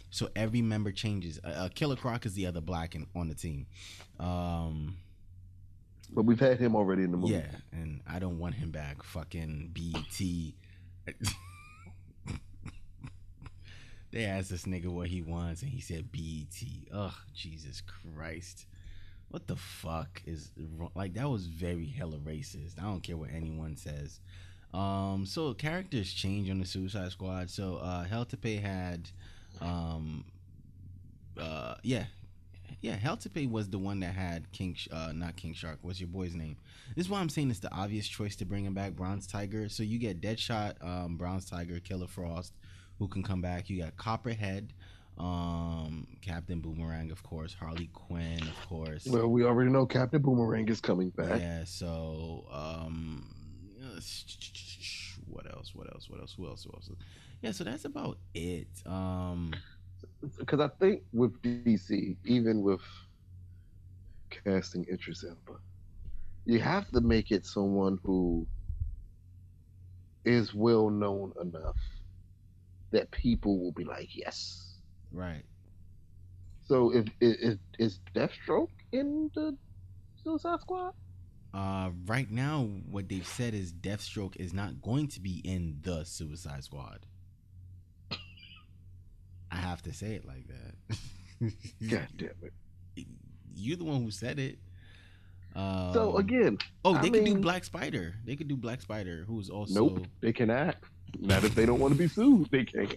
So every member changes uh, uh, killer croc is the other black in, on the team. Um But we've had him already in the movie. yeah, and I don't want him back. Fucking BT. they asked this nigga what he wants, and he said BT. Ugh, Jesus Christ. What the fuck is wrong? Like, that was very hella racist. I don't care what anyone says. Um, so characters change on the Suicide Squad. So, uh, Hell to Pay had, um, uh, yeah, yeah, Hell to Pay was the one that had King, uh, not King Shark. What's your boy's name? This is why I'm saying it's the obvious choice to bring him back, Bronze Tiger. So you get Deadshot, um, Bronze Tiger, Killer Frost, who can come back. You got Copperhead, um, Captain Boomerang, of course, Harley Quinn, of course. Well, we already know Captain Boomerang is coming back. Yeah. So, um, what else? What else? What else? Who else? Who else? Yeah. So that's about it. Um, Because I think with DC, even with casting Idris Elba, you have to make it someone who is well known enough that people will be like, yes. right. So if is is Deathstroke in the Suicide Squad? Uh, right now, what they've said is Deathstroke is not going to be in the Suicide Squad. I have to say it like that. God damn it! You're the one who said it. Um, So again, oh, I they could do Black Spider. They could do Black Spider, who's also. nope, they can act. Not if they don't want to be sued, they can't.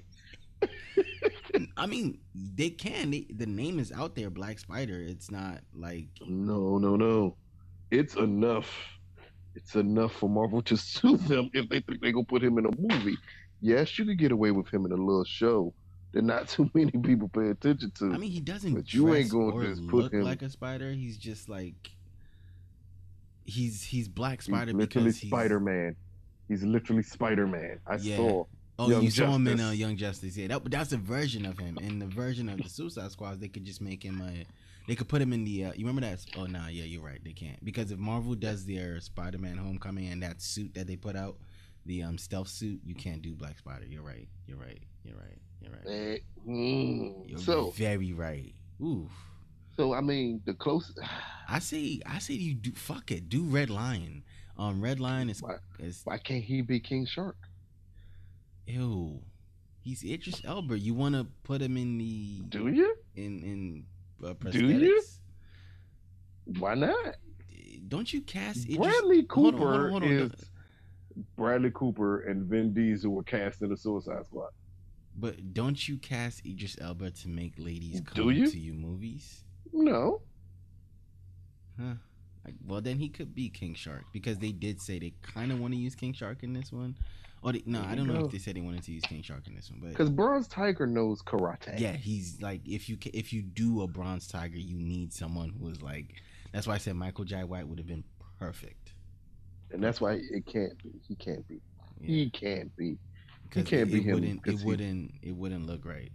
I mean, they can. They, the name is out there, Black Spider. It's not like No, no, no. It's enough. It's enough for Marvel to sue them if they think they gonna put him in a movie. Yes, you could get away with him in a little show that not too many people pay attention to. I mean, he doesn't But you ain't gonna or just put him- like a spider. He's just like he's he's Black He's Spider literally because Spider Man. He's literally Spider Man. I Yeah. saw. Oh, Young you saw him in uh, Young Justice. Yeah, that, that's a version of him. In the version of the Suicide Squad, they could just make him a. They could put him in the. Uh, you remember that? Oh, nah, yeah, you're right. They can't because if Marvel does their Spider-Man Homecoming and that suit that they put out, the um stealth suit, you can't do Black Spider. You're right. You're right. You're right. You're right. Eh, mm. You're So, very right. Oof. so I mean, the closest. I see. I say, you do fuck it. Do Red Lion. Um, Red Lion is Why? is Why can't he be King Shark? ew. He's Idris Elba. You want to put him in the Do you? in in uh, prosthetics? Do you? Why not? Don't you cast Idris? Bradley Hold on, Cooper hold on, hold on. is Bradley Cooper and Vin Diesel were cast in the Suicide Squad. But don't you cast Idris Elba to make ladies come you? to you movies? No, Huh. Like, well, then he could be King Shark because they did say they kind of want to use King Shark in this one. Or they, no, I don't know go. if they said they wanted to use King Shark in this one, but because Bronze Tiger knows karate. yeah, he's like if you if you do a Bronze Tiger, you need someone who is like. That's why I said Michael Jai White would have been perfect. and that's why it can't be. He can't be. Yeah. He can't be. Because can't it, be it him, wouldn't it he- wouldn't it wouldn't look right.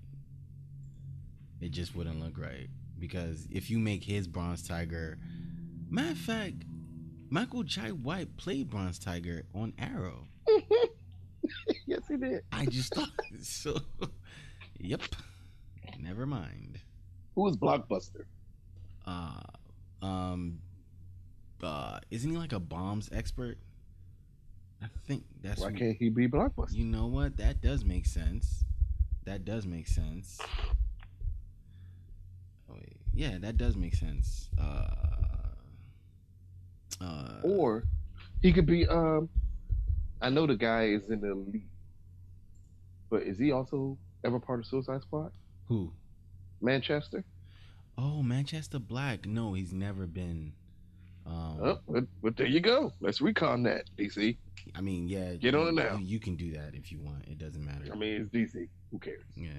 It just wouldn't look right because if you make his Bronze Tiger, matter of fact, Michael Jai White played Bronze Tiger on Arrow. yes, he did. I just thought so. Yep. Never mind. Who was Blockbuster? Uh, um, uh, isn't he like a bombs expert? I think that's Why wh- can't he be Blockbuster? You know what? That does make sense. That does make sense. Oh, wait. Yeah, that does make sense. Uh, uh, Or he could be. Um, I know the guy is in the elite, but is he also ever part of Suicide Squad? who? Manchester. Oh, Manchester Black. No, he's never been. Um, Oh, but, but there you go. Let's retcon that, DC. I mean, yeah. Get on it you- now. You, can do that if you want. It doesn't matter. I mean, it's DC. Who cares? yeah.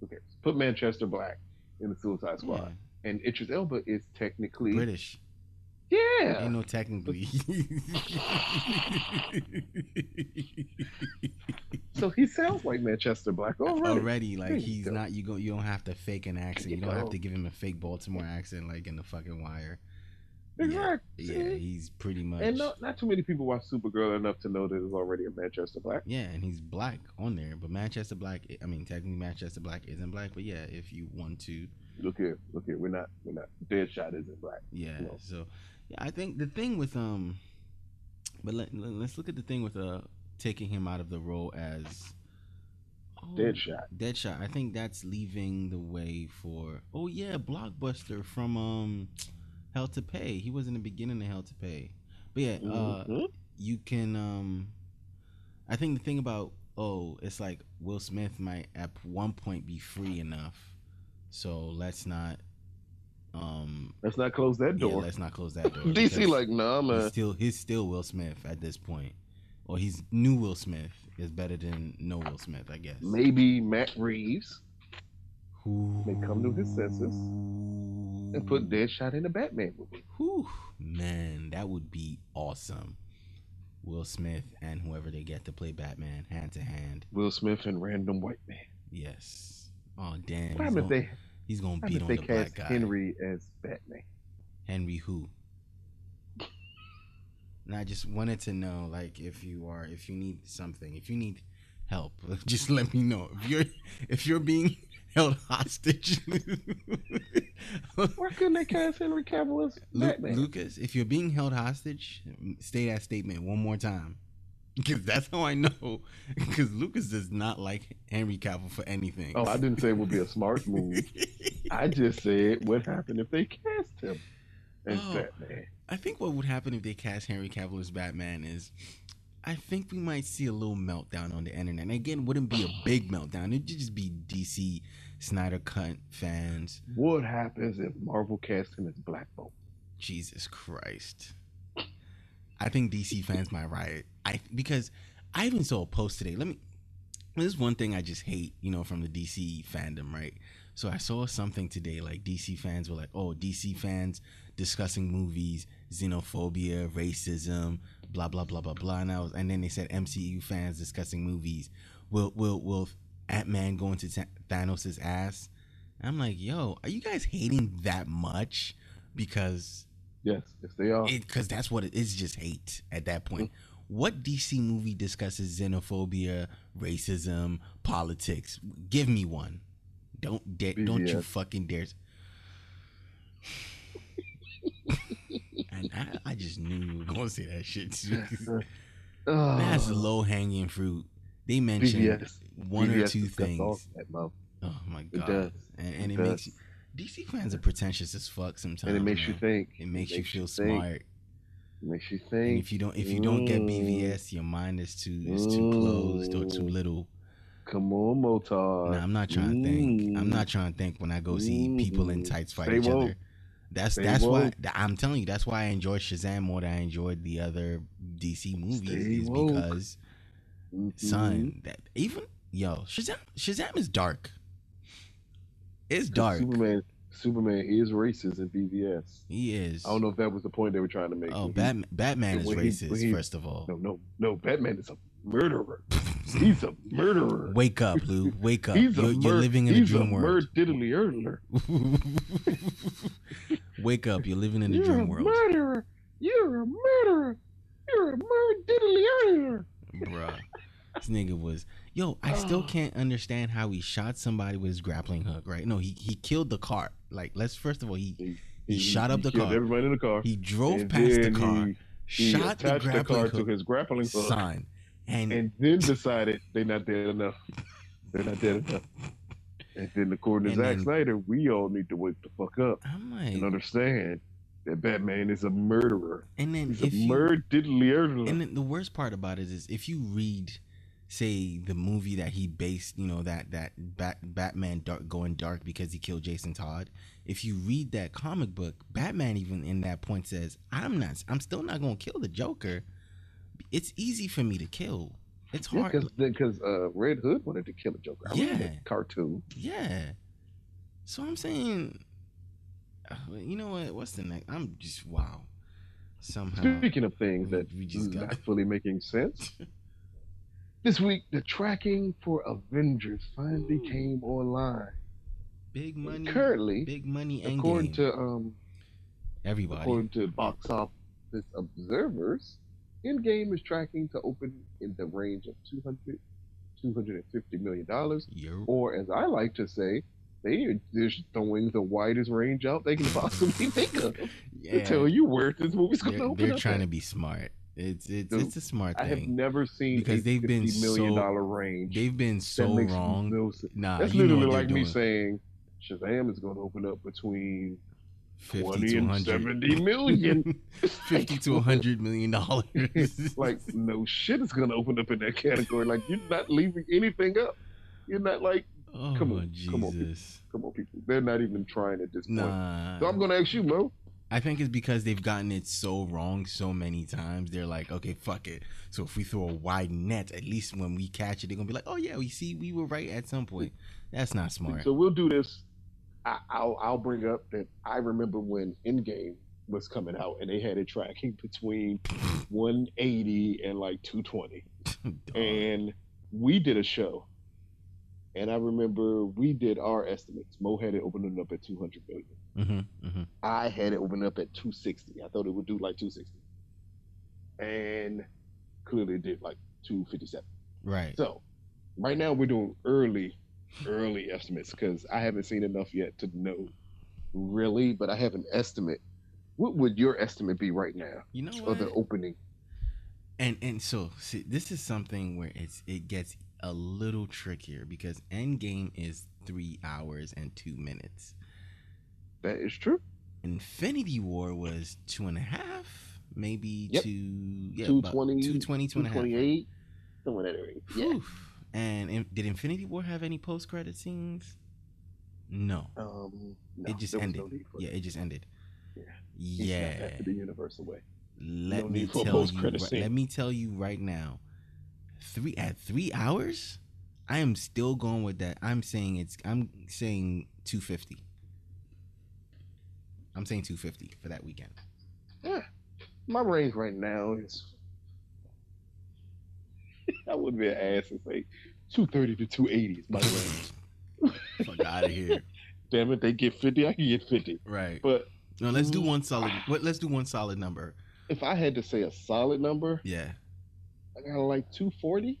Who cares? Put Manchester Black in the Suicide yeah. Squad, and Idris Elba is technically British. yeah. Ain't no technically. So he sounds like Manchester Black already. already like he's not you go you don't have to fake an accent you you don't have to give him a fake baltimore accent like in the fucking wire Exactly. yeah he's pretty much And not, not too many people watch Supergirl enough to know that it's already a Manchester Black. yeah and he's black on there but manchester black i mean technically manchester black isn't black but yeah if you want to Look here, look here. We're not, we're not. Deadshot isn't black. yeah No. so yeah i think the thing with um but let- let's look at the thing with uh taking him out of the role as oh, Deadshot. Deadshot. I think that's leaving the way for. Oh yeah, Blockbuster from um, Hell to Pay. He was in the beginning of Hell to Pay. But yeah, uh, Mhm. you can. Um, I think the thing about oh, it's like Will Smith might at one point be free enough, so let's not. Um, Let's not close that yeah, door. let's not close that door. DC like, nah, he's man. still he's still Will Smith at this point, or he's new Will Smith is better than no Will Smith, I guess. Maybe Matt Reeves May come to his senses and put Deadshot in a Batman movie. Whew, man, that would be awesome. Will Smith and whoever they get to play Batman hand to hand. Will Smith and random white man. Yes. Oh damn. What He's if gonna, they, he's gonna beat on if the they black guy. Henry as Batman? Henry who? And I just wanted to know, like, if you are, if you need something, if you need help, just let me know. If you're, if you're being held hostage, Why couldn't they cast Henry Cavill as Lu- Batman? Lucas, if you're being held hostage, say that statement one more time. Because that's how I know. Because Lucas does not like Henry Cavill for anything. Oh, I didn't say it would be a smart move. I just said what happened if they cast him as Oh. Batman. I think what would happen if they cast Henry Cavill as Batman is, I think we might see a little meltdown on the internet. And again, it wouldn't be a big meltdown. It'd just be DC Snyder Cut fans. What happens if Marvel casts him as Black Bolt? Jesus Christ. I think DC fans might riot. I because I even saw a post today. Let me this is one thing I just hate, you know, from the DC fandom, right? So I saw something today like DC fans were like, "Oh, DC fans discussing movies, xenophobia, racism, blah blah blah blah blah." And I was, and then they said MCU fans discussing movies. Will will will Ant Man go into Th- Thanos' ass? And I'm like, "Yo, are you guys hating that much?" Because Yes, yes, they are. because that's what it is just hate at that point mm. what dc movie discusses xenophobia racism politics give me one don't da- don't you fucking dare and I, I just knew you were gonna say that shit too. That's low hanging fruit they mentioned BVS. one or two things that oh my god! It does. and, and it, It makes does. dc fans are pretentious as fuck sometimes and it makes you think. it makes you feel think. smart It makes you And think. if you don't if you don't get Mm. BVS, your mind is too is too closed or too Mm. little. Come on, Motar. Nah, I'm not trying to think. I'm Mm. not trying to think when I go see people in Mm. tights fight each other. That's that's why I'm telling you. That's why I enjoyed Shazam more than I enjoyed the other DC movies. Is because Mhm. son that even yo Shazam Shazam is dark. It's dark. Superman. Superman is racist in BVS. He is. I don't know if that was the point they were trying to make. Oh, Batman, Batman is racist. he- first of all, No, no, no. Batman is a murderer. He's a murderer. wake up, Lou. Wake up. He's You're, a you're living in a he's dream world. diddly hurdler. Wake up! You're living in a You're dream a world, murderer. You're a murderer. You're a murder diddly hurdler. Bruh. This nigga was yo. I still can't understand how he shot somebody with his grappling hook. Right? No, he he killed the car. Like, let's first of all, he He shot up the killed car. Everybody in the car. he drove past the car, he- He shot the attached the, grappling car to his grappling hook, sign, and, and then decided they're not dead enough. They're not dead enough. And then, according to And Zack then- Snyder, we all need to wake the fuck up I'm and like, understand that Batman is a murderer. and then He's if a you murderer. And then the worst part about it is if you read, say, the movie that he based, you know, that that Bat, Batman dark, going dark because he killed Jason Todd. If you read that comic book, Batman even in that point says, "I'm not. I'm still not going to kill the Joker. It's easy for me to kill. It's hard. because uh, Red Hood wanted to kill a Joker. I Yeah. cartoon. Yeah. So I'm saying, you know what? What's the next? I'm just wow. Somehow Speaking of things that we just got- not fully making sense, this week the tracking for Avengers finally Ooh. came online. big money. Currently, big money. according to um, everybody. according to box office observers, Endgame is tracking to open in the range of 200 250 million dollars, Yo. or as I like to say, they just throwing the widest range out they can possibly think of to tell you where this movie's going to they're, open they're up trying at. to be smart. It's it's Dude, it's a smart thing. I have never seen Because a they've been $50 million so- dollar range. They've been so wrong. no. Nah, That's literally like they're me doing. saying Shazam is going to open up between 50 20 to and 100 70 million. 50 to 100 million dollars. like no shit is going to open up in that category. Like you're not leaving anything up. You're not like, oh come on, come on, Jesus. come on, people. They're not even trying at this point. Nah. So I'm going to ask you, Mo. I think it's because they've gotten it so wrong so many times. They're like, okay, fuck it. So if we throw a wide net, at least when we catch it, they're gonna be like, oh yeah, we see we were right at some point. That's not smart. So we'll do this. I, I'll I'll bring up that I remember when Endgame was coming out and they had it tracking between 180 and like 220. And we did a show. And I remember we did our estimates. Mo had it opening up at 200 million. Mhm, mhm. I had it open up at 260. I thought it would do like 260. And clearly it did like 257. Right. So right now we're doing early, early estimates because I haven't seen enough yet to know really, but I have an estimate. What would your estimate be right now You know of the opening? And and so see, this is something where it's it gets a little trickier because Endgame is three hours and two minutes. That is true. Infinity War was two and a half, maybe Yep. two, yeah, 220, 220, two and a half. 228, somewhere that area. Yeah. And in, did Infinity War have any post credit scenes? No, Um, no, it just ended. no yeah, it. it just ended. Yeah. Yeah. The universe away. Let No me need for a tell you. post-credit ri- scene. Let me tell you right now. Three at three hours, I am still going with that. I'm saying it's. I'm saying two fifty. I'm saying two fifty for that weekend. Yeah. My range right now is. I wouldn't be an ass and say 230 to 280 is my range. Fuck out of here. Damn it, they get 50, I can get 50. Right. But No, let's do one solid. What? Let's do one solid number. if I had to say a solid number, Yeah. I got like 240,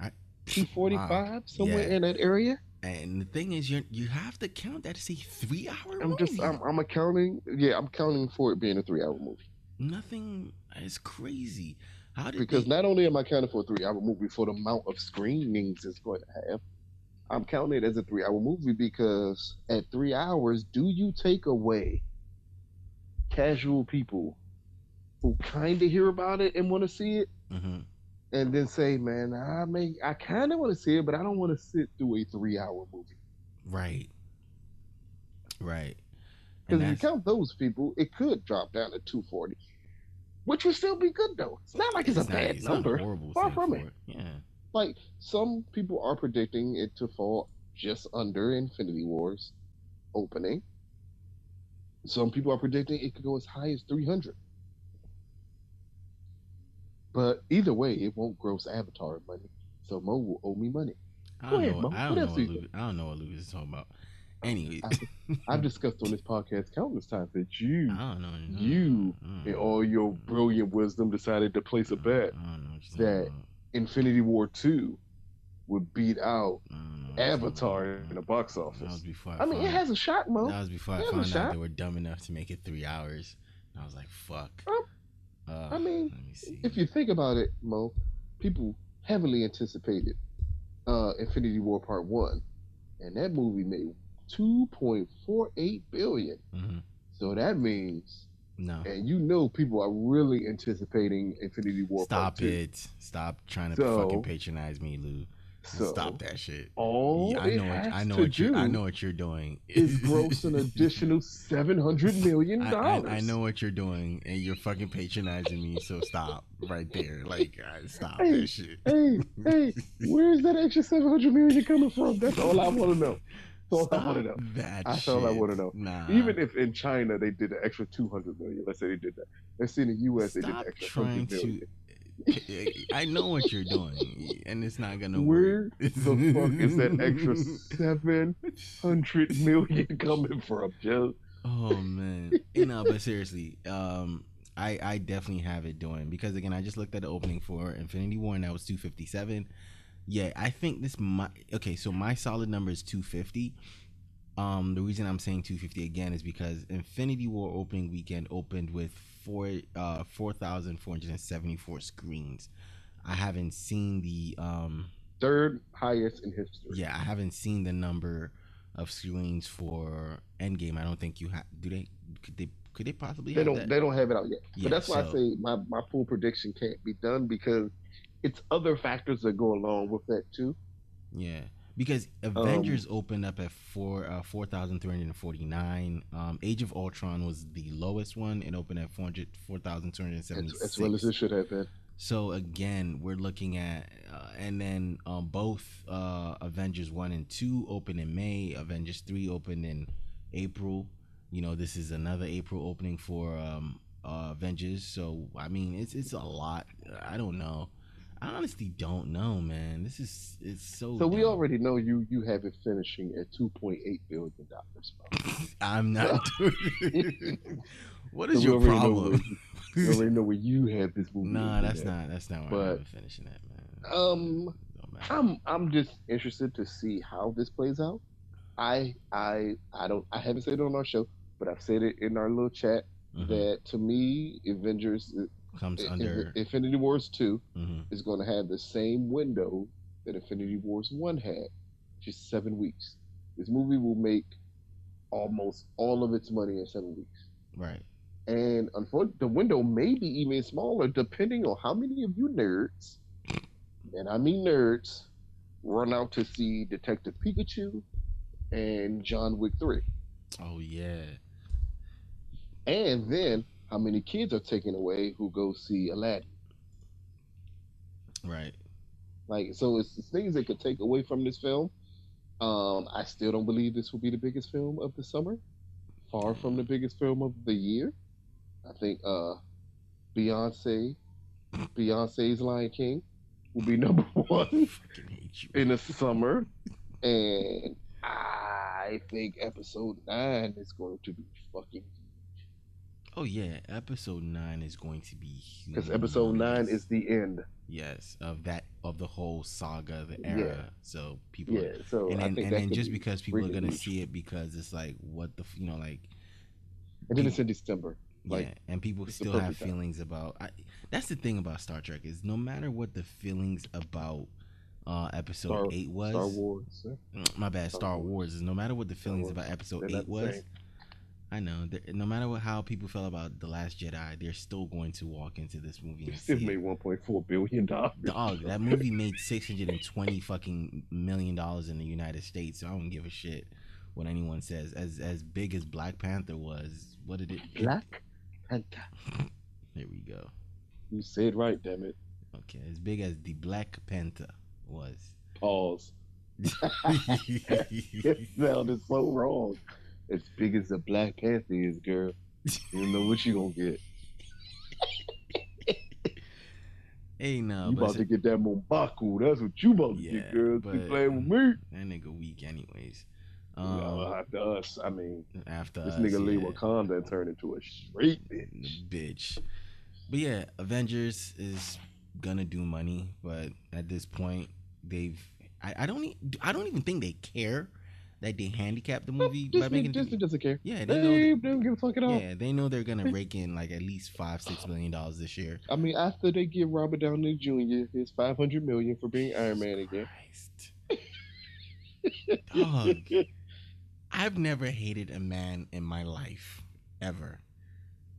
I- 245, somewhere Yeah. in that area. And the thing is, you you have to count that as a three hour movie. I'm movie. just, I'm, I'm accounting. Yeah, I'm counting for it being a three hour movie. Nothing is crazy. How did Because they, not only am I counting for a three hour movie for the amount of screenings it's going to have, I'm counting it as a three hour movie because at three hours, do you take away casual people who kind of hear about it and want to see it Mhm. and then say, man, I may, I kind of want to see it, but I don't want to sit through a three hour movie. Right. Right. Because if you count those people, it could drop down to 240, which would still be good though. It's not like it's, a not- bad it's number. horrible Far from for it. Yeah. like some people are predicting it to fall just under Infinity Wars opening. Some people are predicting it could go as high as 300. But either way, it won't gross Avatar money. So Mo will owe me money. I Go don't ahead, know. I What don't know what Lucas, I don't know what Lucas is talking about. Anyway, I've discussed on this podcast countless times that you, I don't know. you, Mm, in all your brilliant wisdom, decided to place a bet I don't know what you're that about. Infinity War 2 would beat out I don't know what Avatar in the box That was office. before. I mean, it has a shot, Mo. That was before It a found out shot. they were dumb enough to make it three hours. And I was like, fuck. Uh, I mean, let me see. if you think about it, Mo, people heavily anticipated uh, Infinity War Part One, and that movie made two point four eight billion. Mhm. So that means, no, and you know, people are really anticipating Infinity War stop it. Stop trying to So- fucking patronize me, Lou. So stop that shit. All Yeah, I it know. What, has I know to what you. do I know what you're doing. is gross an additional seven hundred million dollars. I, I know what you're doing, and you're fucking patronizing me. So stop right there. Like, uh, stop Hey, that shit. Hey, hey, where's that extra seven hundred million coming from? That's all I want to know. That's all I want to know. that That's all I wanna know. Nah. Even if in China they did an extra two hundred million, let's say they did that. Let's say in the U.S. they did an extra trying to. I know what you're doing, and it's not gonna Where work. the fuck is that extra seven hundred million coming from, Joe? Oh man, you know, but seriously, um, I I definitely have it doing because again, I just looked at the opening for Infinity War and that was two fifty seven. Yeah, I think this might okay. So my solid number is two fifty. Um, the reason I'm saying 250 again is because Infinity War opening weekend opened with four uh 4,474 screens. I haven't seen the um Third highest in history. yeah, I haven't seen the number of screens for Endgame. I don't think you have. Do they? Could they? Could they possibly? They have don't. that? They don't have it out yet. Yeah, but that's why I say my my full prediction can't be done because it's other factors that go along with that too. Yeah, because Um, Avengers opened up at four uh, four thousand three hundred and forty nine. Um, Age of Ultron was the lowest one. It opened at 400 4,276. As, as well as it should have been. So again, we're looking at, uh, and then um, both uh, Avengers one and two opened in May. Avengers three opened in April. You know, this is another April opening for um, uh, Avengers. So I mean, it's it's a lot. I don't know. I honestly don't know, man. This is it's so. So we already know you you have it finishing at two point eight billion dollars. I'm not what is So we your know problem? where- You already know where you have this movie. nah, at. that's not. That's not where I'm finishing that, man. Um, I'm I'm just interested to see how this plays out. I I I don't I haven't said it on our show, but I've said it in our little chat Mhm. that to me, Avengers Comes I- under. Infinity Wars two mhm. is going to have the same window that Infinity Wars one had, just seven weeks. This movie will make almost all of its money in seven weeks. Right. And unfortunately, the window may be even smaller depending on how many of you nerds, and I mean nerds, run out to see Detective Pikachu and John Wick 3. Oh yeah. And then how many kids are taken away who go see Aladdin. Right. Like, so it's, things that could take away from this film. Um, I still don't believe this will be the biggest film of the summer. Far from the biggest film of the year. I think uh, Beyonce, Beyonce's Lion King, will be number one Fucking hate you. in the summer, and I think Episode Nine is going to be fucking Oh yeah, episode nine is going to be because Episode Nine is the end. yes of that of the whole saga, the era. Yeah. So people, Yeah, so and then, and then just be because people are gonna see it because it's like what the you know like and then it's in December. yeah, and people still have time. feelings about. I, that's the thing about Star Trek is no matter what the feelings about uh episode Star- eight was. Star Wars. My bad. Star, Star Wars. Wars. is no matter what the feelings about episode They're eight was. I know. No matter what, how people felt about the Last Jedi, they're still going to walk into this movie It and still made 1.4 billion dollars. Dog, that movie made six hundred and twenty fucking million dollars in the United States. So I don't give a shit what anyone says. As as big as Black Panther was, what did it? Black Panther. There we go. You said right, damn it. Okay, as big as the Black Panther was. Pause. It sounded so wrong. As big as the Black Panther is, girl. You know what you gonna get. hey, no, you about to get that M'Baku. That's what you about to Yeah, get, girl. Keep playing with me. that nigga weak, anyways. Um, after us, I mean, after this us, nigga leave. Wakanda and turn into a straight bitch. bitch. But yeah, Avengers is gonna do money, but at this point, they've I, I don't e- I don't even think they care that they handicapped the movie by Disney, making Disney doesn't care. yeah They, they know don't give a fuck at all. yeah they know they're gonna rake in like at least five six million dollars this year. I mean, after they give Robert Downey Jr. his five hundred million for being Iron Man again. Christ. Dog, I've never hated a man in my life ever.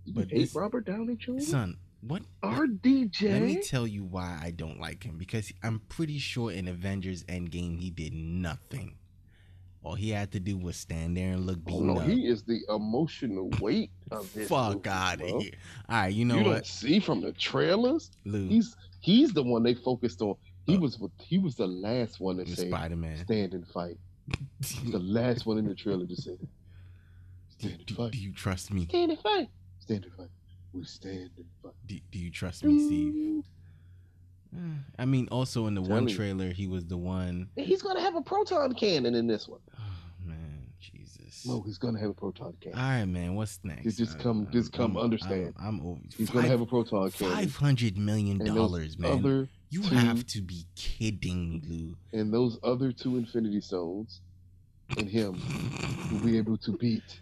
You But hate this- Robert Downey Jr. Son, what? RDJ. Let me tell you why I don't like him because I'm pretty sure in Avengers Endgame he did nothing. All he had to do was stand there and look Oh, beaten no, up. he is the emotional weight of this. Fuck out of here. All right, you know you don't what, see from the trailers. Lou? He's he's the one they focused on. He Uh, was he was the last one to say Spider Man. stand and fight. He's the last one in the trailer to say do, stand and do- fight. do you trust me? Stand and fight. Stand and fight. We stand and fight. Do, do you trust me, Steve? I mean, also in the one Telling you. trailer, he was the one. He's gonna have a proton cannon in this one. Jesus. No, he's gonna have a proton cannon. All right, man. What's next? Just- uh, just I- come- I'm- just come I'm- understand. I'm, I'm over. He's gonna have a proton cannon. Five hundred million dollars, man. You two- have to be kidding me, Lou. and those other two Infinity Stones, and him will be able to beat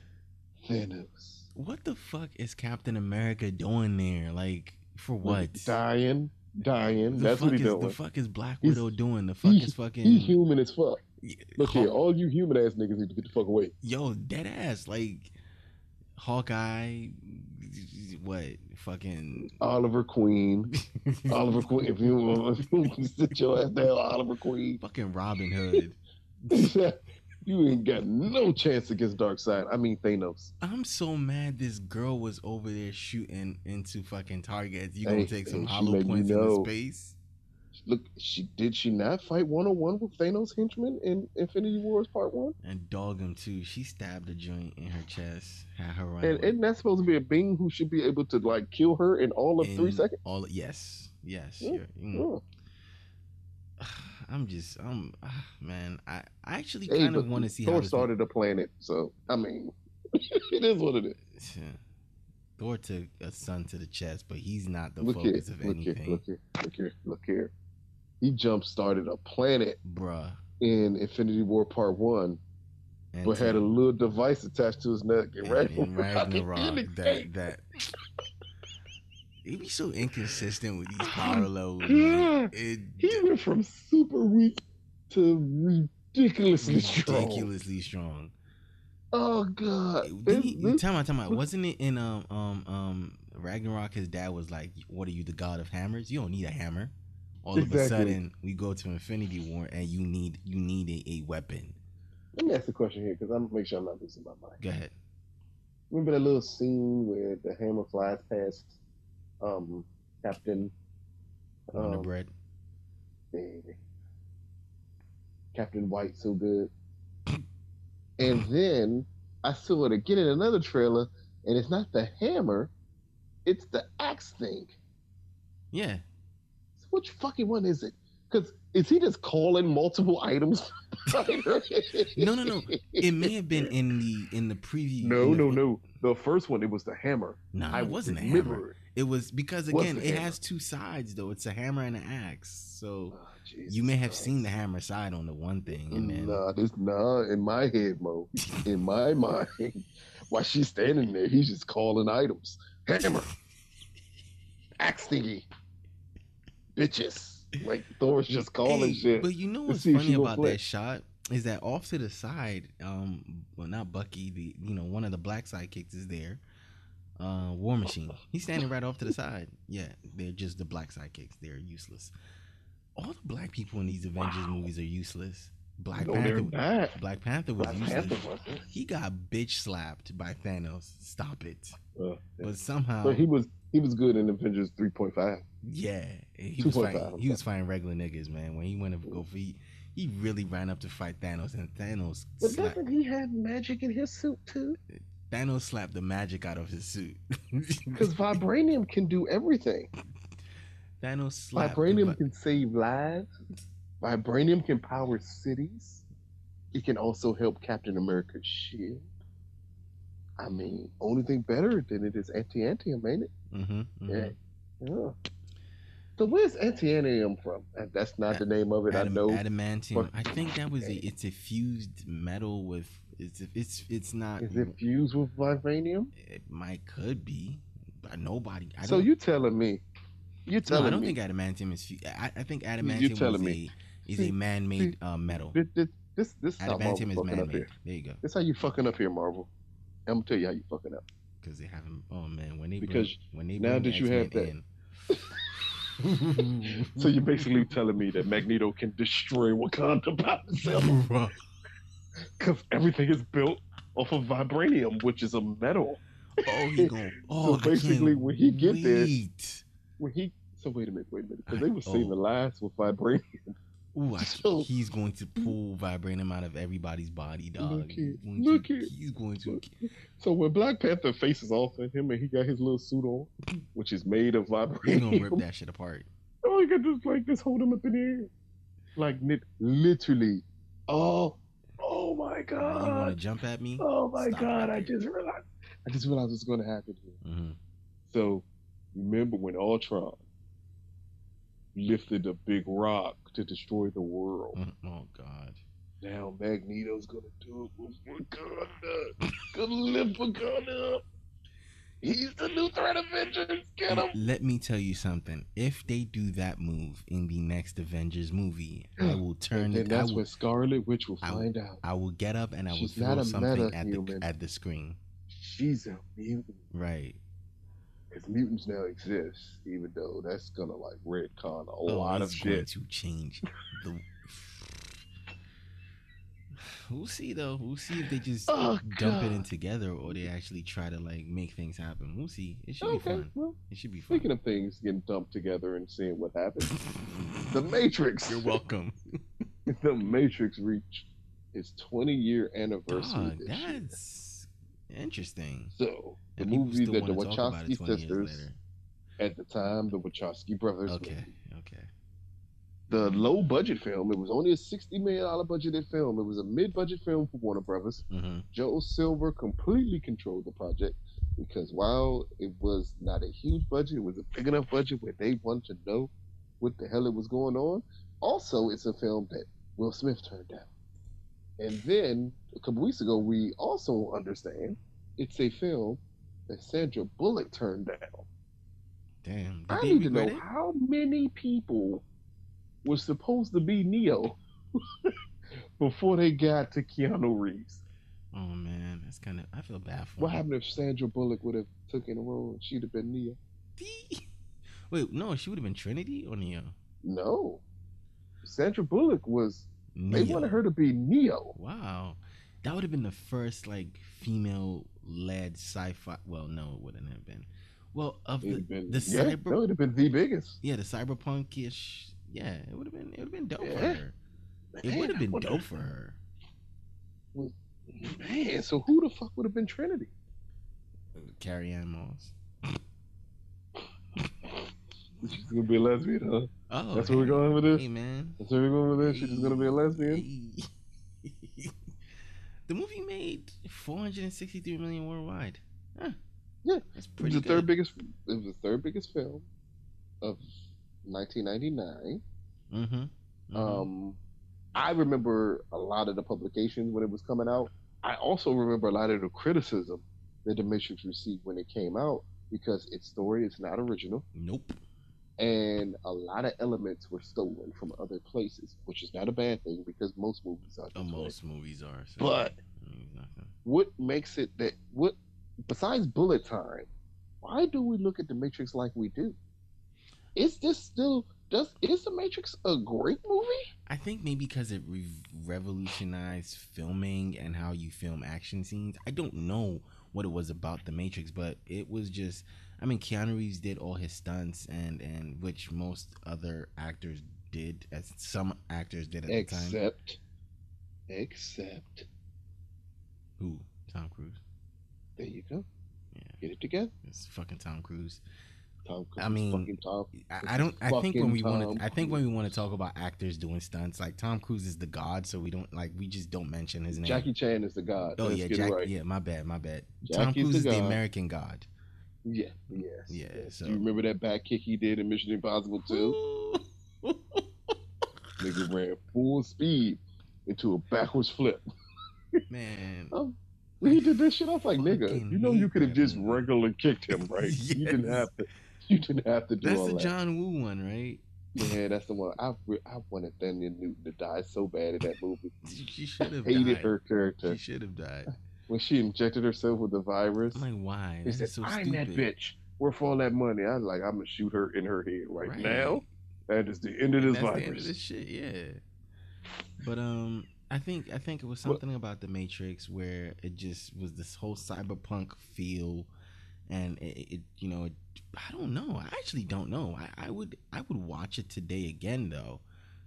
Thanos. What the fuck is Captain America doing there? Like, for what? Dying, dying. The That's what he's doing. The fuck is Black He's- Widow doing? The fuck he- is fucking. He human as fuck. Look Haw- here, all you human ass niggas need to get the fuck away. Yo, dead ass. Like, Hawkeye. What? Fucking. Oliver Queen, Oliver Queen. If you want to sit your ass down, Oliver Queen. fucking Robin Hood. you ain't got no chance against Darkseid. I mean Thanos. I'm so mad this girl was over there shooting into fucking targets. You gonna Hey, take some hollow points in into space? Look, she did she not fight one on one with Thanos henchmen in Infinity Wars Part One? And dog him too. She stabbed a joint in her chest. Had her run. And isn't that supposed to be a being who should be able to like kill her in all of three seconds? All yes, yes. Mm. Yeah. I'm just, I'm, ah, man. I, I actually Hey, kind of want to see how Thor this started a planet, so I mean, it is what it is. Yeah. Thor took a son to the chest, but he's not the look here, focus of look here, anything, look here, look here, look here. He jump started a planet bruh. in Infinity War Part One, And but had a little device attached to his neck. And, and, and Ragnarok, that that. He be so inconsistent with these power levels. God, It, he went from super weak to ridiculously strong. ridiculously strong. Oh god! Didn't This- he- this- Time out, time out. Wasn't it in um um um Ragnarok? His dad was like, "What are you, the god of hammers? You don't need a hammer." All of a sudden, we go to Infinity War, and you need you need a, a weapon. Let me ask a question here because I'm gonna make sure I'm not losing my mind. Go ahead. Remember that little scene where the hammer flies past um Captain Wonder um, Bread. baby. Captain White so good. And then I saw it again in another trailer, and it's not the hammer, it's the axe thing. Yeah, which fucking one is it? Because is he just calling multiple items? No, no, no. it may have been in the in the preview. No, in the- no, no. The first one, it was the hammer. No, I it wasn't a hammer. it. It was because again, it hammer? has two sides though. It's a hammer and an axe. So Oh, you may have Christ. seen the hammer side on the one thing, and then Nah, this nah in my head, Mo. In my mind, while she's standing there, he's just calling items. Hammer, axe thingy, bitches. Like Thor's just calling Hey, shit. But you know what's funny about flick. that shot is that off to the side, um, well not Bucky, the you know one of the black sidekicks is there. Uh, War Machine. He's standing right off to the side. Yeah, they're just the black sidekicks. They're useless. All the black people in these Avengers Wow. movies are useless. Black no, Panther. Black Panther was Black useless. Panther. He got bitch slapped by Thanos. Stop it. Uh, But somehow, but he was he was good in Avengers 3.5. yeah, he was 2.5, fighting. He was fighting regular niggas, man. When he went to go for he, he really ran up to fight Thanos, and Thanos But slapped, doesn't he have magic in his suit too? Thanos slapped the magic out of his suit. Because vibranium can do everything. Thanos slapped. Vibranium vi- can save lives. Vibranium can power cities. It can also help Captain America's shield. I mean, only thing better than it is anti-antium, ain't it? Mhm, mhm. Yeah. Yeah. So where's antianium from? Uh, That's not the name of it. Adam- I know. adamantium. I think that was a, it's a fused metal with it's it's it's not. Is it fused with vibranium? It might could be, but nobody. I so you telling me? You no, telling I don't me? think adamantium is. fu- I, I think adamantium telling is me. a is See, a man-made uh, metal. this this this, this is Adamantium is man-made. here. There you go. That's how you fucking up here, Marvel. I'm gonna tell you how you fucking up. Because they haven't. Oh man, when they Because bring, when they now bring that you have X-Men in, So you're basically telling me that Magneto can destroy Wakanda by himself because everything is built off of vibranium, which is a metal. Oh, he going. Oh, So basically, when he get there- When he so wait a minute, wait a minute, because they were Oh. saving lives with vibranium. Ooh, I, So- he's going to pull vibranium out of everybody's body, dog. Look going look to, it. He's going to. So when Black Panther faces off at him and he got his little suit on, which is made of vibranium, He's gonna rip that shit apart. oh, you got just like just hold him up in the air, like literally. Oh, oh my Uh, you want to jump at me? Oh my Stop god! right I just realized. I just realized what's going to happen here. hmm So remember when Ultron lifted a big rock to destroy the world? Mm, oh God. Now Magneto's gonna do it with Wakanda. Gonna lift Wakanda up. He's the new threat Avengers. Get him. Let me tell you something. If they do that move in the next Avengers movie, I mm. will turn And. I that's will, when Scarlet Witch will I will- find out. I will get up and I will She's throw something at the at the screen. She's a mutant. Right. Because mutants now exist, even though that's gonna like retcon a Oh, lot of shit. to change. The... We'll see though. We'll see if they just Oh, dump it in together or they actually try to like make things happen. We'll see. It should be fun. well, It should be fun. speaking of things getting dumped together and seeing what happens, The Matrix. You're welcome. the Matrix reached its 20 year anniversary Dog, this year. Interesting. So the And movie that the wanna talk about it Wachowski sisters at the time, the Wachowski brothers, Okay, movie, okay. the low budget film. It was only a 60 million dollar budgeted film. It was a mid budget film for Warner Brothers. hmm Joel Silver completely controlled the project because while it was not a huge budget, it was a big enough budget where they wanted to know what the hell it was going on. Also, it's a film that Will Smith turned down. And then a couple weeks ago, we also understand it's a film that Sandra Bullock turned down. Damn. I need to know it? how many people were supposed to be Neo before they got to Keanu Reeves. Oh man, that's kind of. I feel bad for. What him. happened if Sandra Bullock would have taken the role and she'd have been Neo? Wait, no, she would have been Trinity or Neo. No. Sandra Bullock was they wanted her to be Neo. Wow, that would have been the first like female-led sci-fi. Well, no, it wouldn't have been. Well, of the been the yeah, cyber, no, it'd have been the biggest. yeah, the cyberpunkish. Yeah, it would have been. It would have been dope for Yeah. her. It would have been dope for her. Man, so who the fuck would have been Trinity? Carrie-Anne Moss. She's gonna be a lesbian, huh? Oh, That's where we're going with this. Hey man. That's where we're going with this. She's just gonna be a lesbian. The movie made 463 million worldwide. Huh. Yeah, that's pretty. It was the good. third biggest. It was the third biggest film of 1999. Mm-hmm. Um, I remember a lot of the publications when it was coming out. I also remember a lot of the criticism that The Matrix received when it came out because its story is not original nope. And a lot of elements were stolen from other places, which is not a bad thing because most movies are. Oh, most movies are. So But nothing. what makes it that what besides bullet time? Why do we look at The Matrix like we do? Is this still does is The Matrix a great movie? I think maybe because it re- revolutionized filming and how you film action scenes. I don't know what it was about the Matrix, but it was just. I mean, Keanu Reeves did all his stunts, and and which most other actors did, as some actors did at the time. Except, except, Who? Tom Cruise. there you go. Yeah, Get it together. it's fucking Tom Cruise. Tom Cruise. I mean, fucking Tom. I, I don't. I think when we want to, I think when we want to talk about actors doing stunts, like Tom Cruise is the god, so we don't like we just don't mention his name. Jackie Chan is the god. Oh Let's yeah, Jack. right. Yeah, my bad, my bad. Tom Cruise the is the. American god. Yeah, yes. Yeah, yes. so- Do you remember that back kick he did in Mission Impossible 2? Nigga ran full speed into a backwards flip. Man, Um, when he did this shit, I was like, nigga, you know you could have just movie. regular kicked him, right? You didn't have to. You didn't have to do that's all that. That's the that. John Woo one, right? Yeah, that's the one. I re- I wanted Thandie Newton to die so bad in that movie. She should have Hated died. her character She should have died. When she injected herself with the virus. I'm like, why? he That said, so "I'm stupid. that bitch. Worth all that money." I was like, "I'm gonna shoot her in her head right, Right. now." That is the end of this that's the end of this shit, yeah. But um, I think I think it was Well- something about the Matrix where it just was this whole cyberpunk feel, and it, it you know, it, I don't know. I actually don't know. I, I would I would watch it today again though.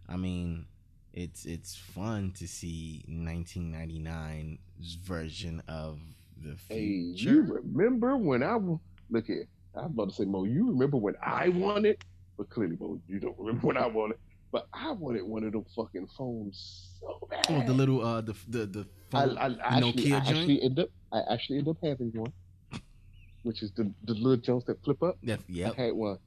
I mean, it's it's fun to see 1999's version of the Hey, you remember when I look here? I was about to say, Mo. You remember when I won it? But clearly, Mo, you don't remember when I won it. But I wanted one of them fucking phones so bad. oh, the little uh the the the I, phone, I, I the actually, I actually end up, I actually end up having one, which is the the little joints that flip up. Yeah, yep. I had one.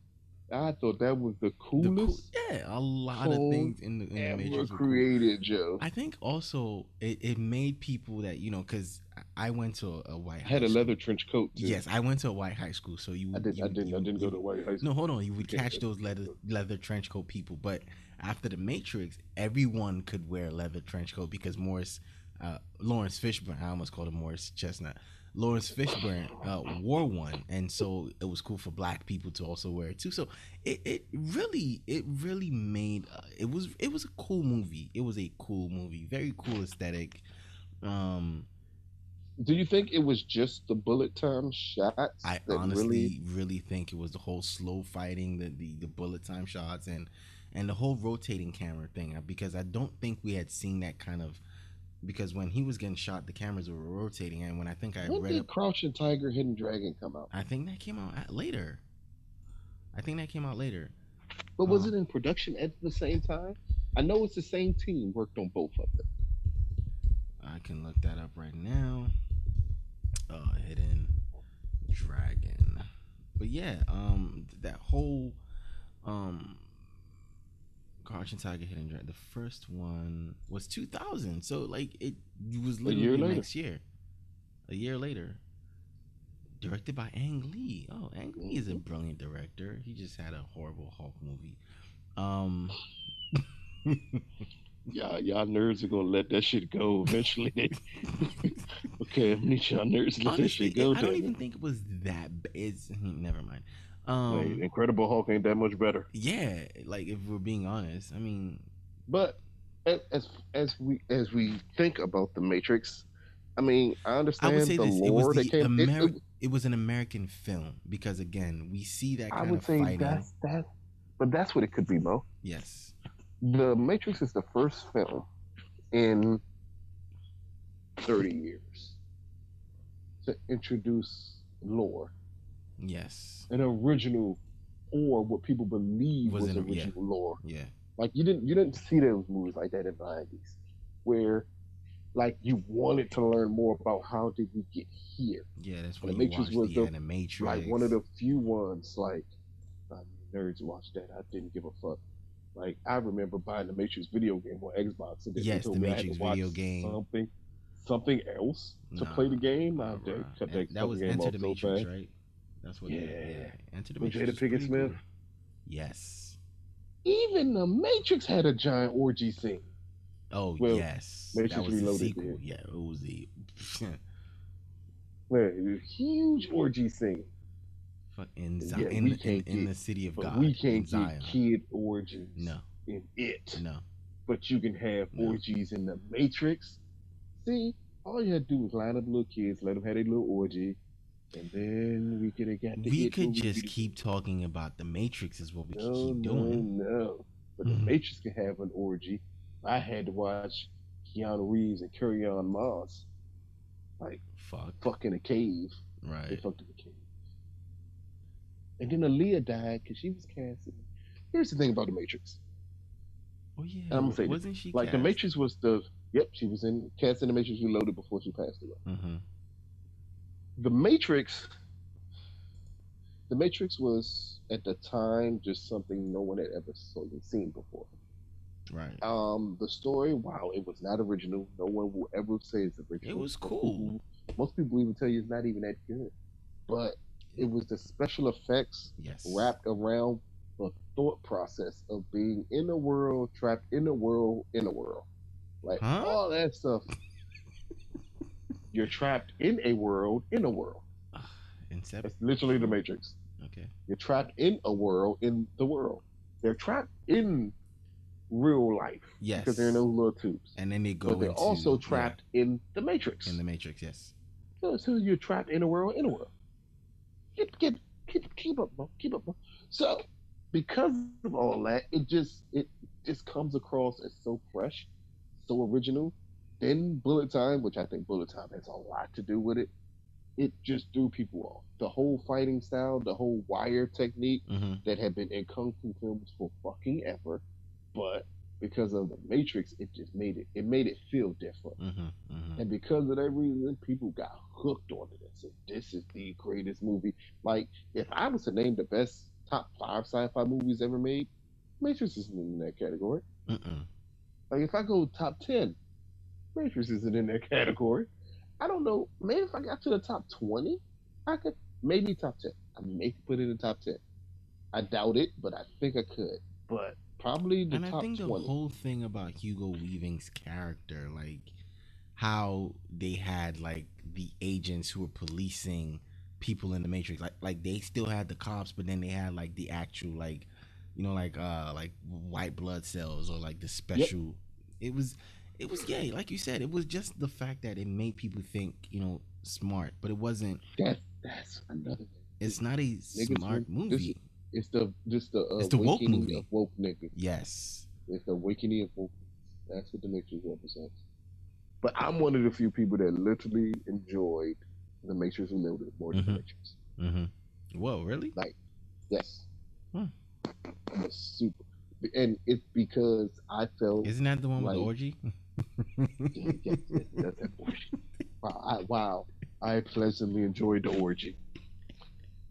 I thought that was the The cool, coolest yeah, a lot of things in the, in the ever Matrix were cool. created, Joe. I think also it, it made people that you know because I went to a, a white I had a school. leather trench coat too. Yes, I went to a white high school, so you. I did. You, I didn't. you- I didn't go to white high school. No, hold on. You would catch those leather leather trench coat people, but after the Matrix, everyone could wear a leather trench coat because Morris, uh, Laurence Fishburne. I almost called him Morris Chestnut. Laurence Fishburne uh, wore one, and so it was cool for black people to also wear it too. So it, it really it really made uh, it was it was a cool movie. It was a cool movie, very cool aesthetic. Um, Do you think it was just the bullet time shots? I honestly really think it was the whole slow fighting, the, the the bullet time shots, and and the whole rotating camera thing. uh, Because I don't think we had seen that kind of. Because when he was getting shot, the cameras were rotating, and when I think I When read did up, Crouching Tiger, Hidden Dragon come out? I think that came out at, later. I think that came out later. But was Uh, it in production at the same time? I know it's the same team worked on both of them. I can look that up right now. Uh, Hidden Dragon. But yeah, um, that whole um, Crouching Tiger, Hidden Dragon. The first one was 2000, so like it was year literally later. next year. A year later. Directed by Ang Lee. Oh, Ang Lee is a Mhm. brilliant director. He just had a horrible Hulk movie. Um. Yeah, y'all nerds are gonna let that shit go eventually. okay, I need y'all nerds to let that Honestly, shit go. I don't even it. think it was that. It's never mind. Um, Hey, Incredible Hulk ain't that much better. yeah, like if we're being honest, I mean, But as as we as we think about the Matrix, I mean, I I understand would say the this: it lore was that came. it- Ameri- it- it was an American film because again, we see that I kind would of say fighting. that's that, but that's what it could be, Mo. Yes, The Matrix is the first film in 30 years to introduce lore, yes, an original, or what people believe Was was, an- yeah. original lore. yeah, Like you didn't you didn't see those movies like that in the 90s, where like you wanted to learn more about how did we get here. yeah. That's The when you Matrix was the, the- Animatrix. Like one of the few ones like I mean, nerds watched that. I didn't give a fuck. Like I remember buying the Matrix video game on Xbox, and then Yes, the me I had to Matrix video game. something, something else to Nah, play the game. I Nah, did bruh. That- that, that was Enter the Matrix, fast. right? That's what. Yeah. yeah, Enter the With Matrix. Jada Pinkett Smith? cool. Yes. Even the Matrix had a giant orgy scene. Oh Well, yes, Matrix that was the Reloaded sequel. Yeah, it was the Man, it was a huge orgy scene. fuck in Yeah, in, we in, can't in get- the city of God. we in can't Zion. get kid orgies No, in it. no. But you can have No. orgies in the Matrix. See, all you had to do was line up little kids, let them have their little orgy, and then we could We could just keep talking about the Matrix. Is what we could no, keep no, doing. no. But Mhm. the Matrix can have an orgy. I had to watch Keanu Reeves and Carrie-Anne Moss like Fuck. fuck in a cave. Right, they fucked in a cave. And then Aaliyah died because she was casted. Here's the thing about the Matrix. Oh yeah. I'm gonna say this. wasn't she Like the? Matrix was the yep, she was in cast in the Matrix Reloaded before she passed away. Mhm. The Matrix The Matrix was at the time just something no one had ever seen before. Right. Um, the story, wow, it was not original. No one will ever say it's original. It was cool. Most people even tell you it's not even that good. But it was the special effects Yes. wrapped around the thought process of being in a world, trapped in a world, in a world. Like Huh? all that stuff. You're trapped in a world, in a world. Incept. That's literally the Matrix. Okay. You're trapped in a world, in the world. They're trapped in real life Yes. because they're in those little tubes. and then they go But they're into, also yeah, trapped in the Matrix. in the Matrix. Yes. So, so you're trapped in a world, in a world. Get, get, keep, keep up, bro. Keep up, bro. So, because of all that, it just, it just comes across as so fresh, so original. Then Bullet Time, which I think Bullet Time has a lot to do with it, it just threw people off. The whole fighting style, the whole wire technique Mm-hmm. that had been in kung fu films for fucking ever, but because of the Matrix, it just made it, it made it feel different. Mm-hmm. Mm-hmm. And because of that reason, people got hooked on it and said, This is the greatest movie. Like, if I was to name the best top five sci fi movies ever made, Matrix isn't in that category. Mm-mm. Like, if I go top 10, Matrix isn't in that category. I don't know. Maybe if I got to the top 20, I could, maybe top 10. I may put it in the top 10. I doubt it, but I think I could. But probably the And I top think the 20. whole thing about Hugo Weaving's character, like how they had like the agents who were policing people in the Matrix, like like they still had the cops, but then they had like the actual like you know like uh like white blood cells or like the special. It was it was gay, like you said, it was just the fact that it made people think you know smart, but it wasn't. That's, that's another thing. It's not a smart this- movie. It's the just the uh, It's the woke awakening movie. of woke niggas. Yes. It's the awakening of woke. That's what the Matrix represents. But I'm one of the few people that literally enjoyed the Matrix Reloaded more than the Mhm. Matrix. Mm-hmm. Whoa, really? Like, yes, Hmm. I'm a super, and it's because I felt Isn't that the one with the orgy? Yeah, yes, yes, that's that orgy. Wow, I, wow, I pleasantly enjoyed the orgy.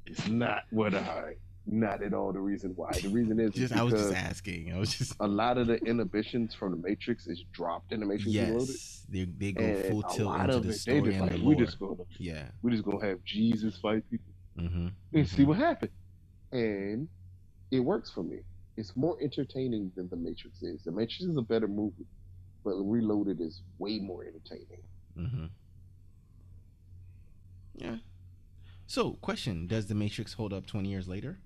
It's not what I, not at all the reason why. The reason is just I was just asking. I was just a lot of the inhibitions from the Matrix is dropped in the Matrix Reloaded. yes, they they go And full tilt into the it, story and like, the we just gonna yeah. we just gonna have Jesus fight people Mm-hmm. and see what happens. And it works for me. It's more entertaining than the Matrix is. The Matrix is a better movie, but Reloaded is way more entertaining. Mm-hmm. Yeah. So, question: Does the Matrix hold up twenty years later?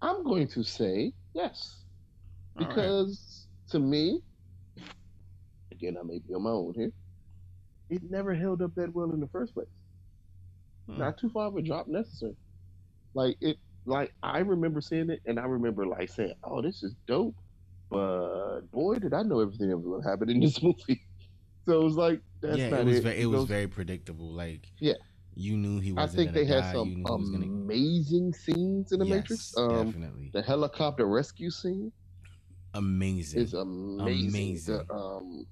I'm going to say yes. All right. Because to me, again, I may be on my own here, it never held up that well in the first place. Hmm. Not too far of a drop necessary. Like it like I remember seeing it and I remember like saying, Oh, this is dope. But boy, did I know everything that was gonna happen in this movie. So it was like that's yeah, not it was it. very it was Those- very predictable. Like Yeah. you knew he wasn't think gonna they had die. some you knew he was gonna. amazing scenes in the yes, Matrix. Um definitely the helicopter rescue scene amazing. is amazing. Amazing. The um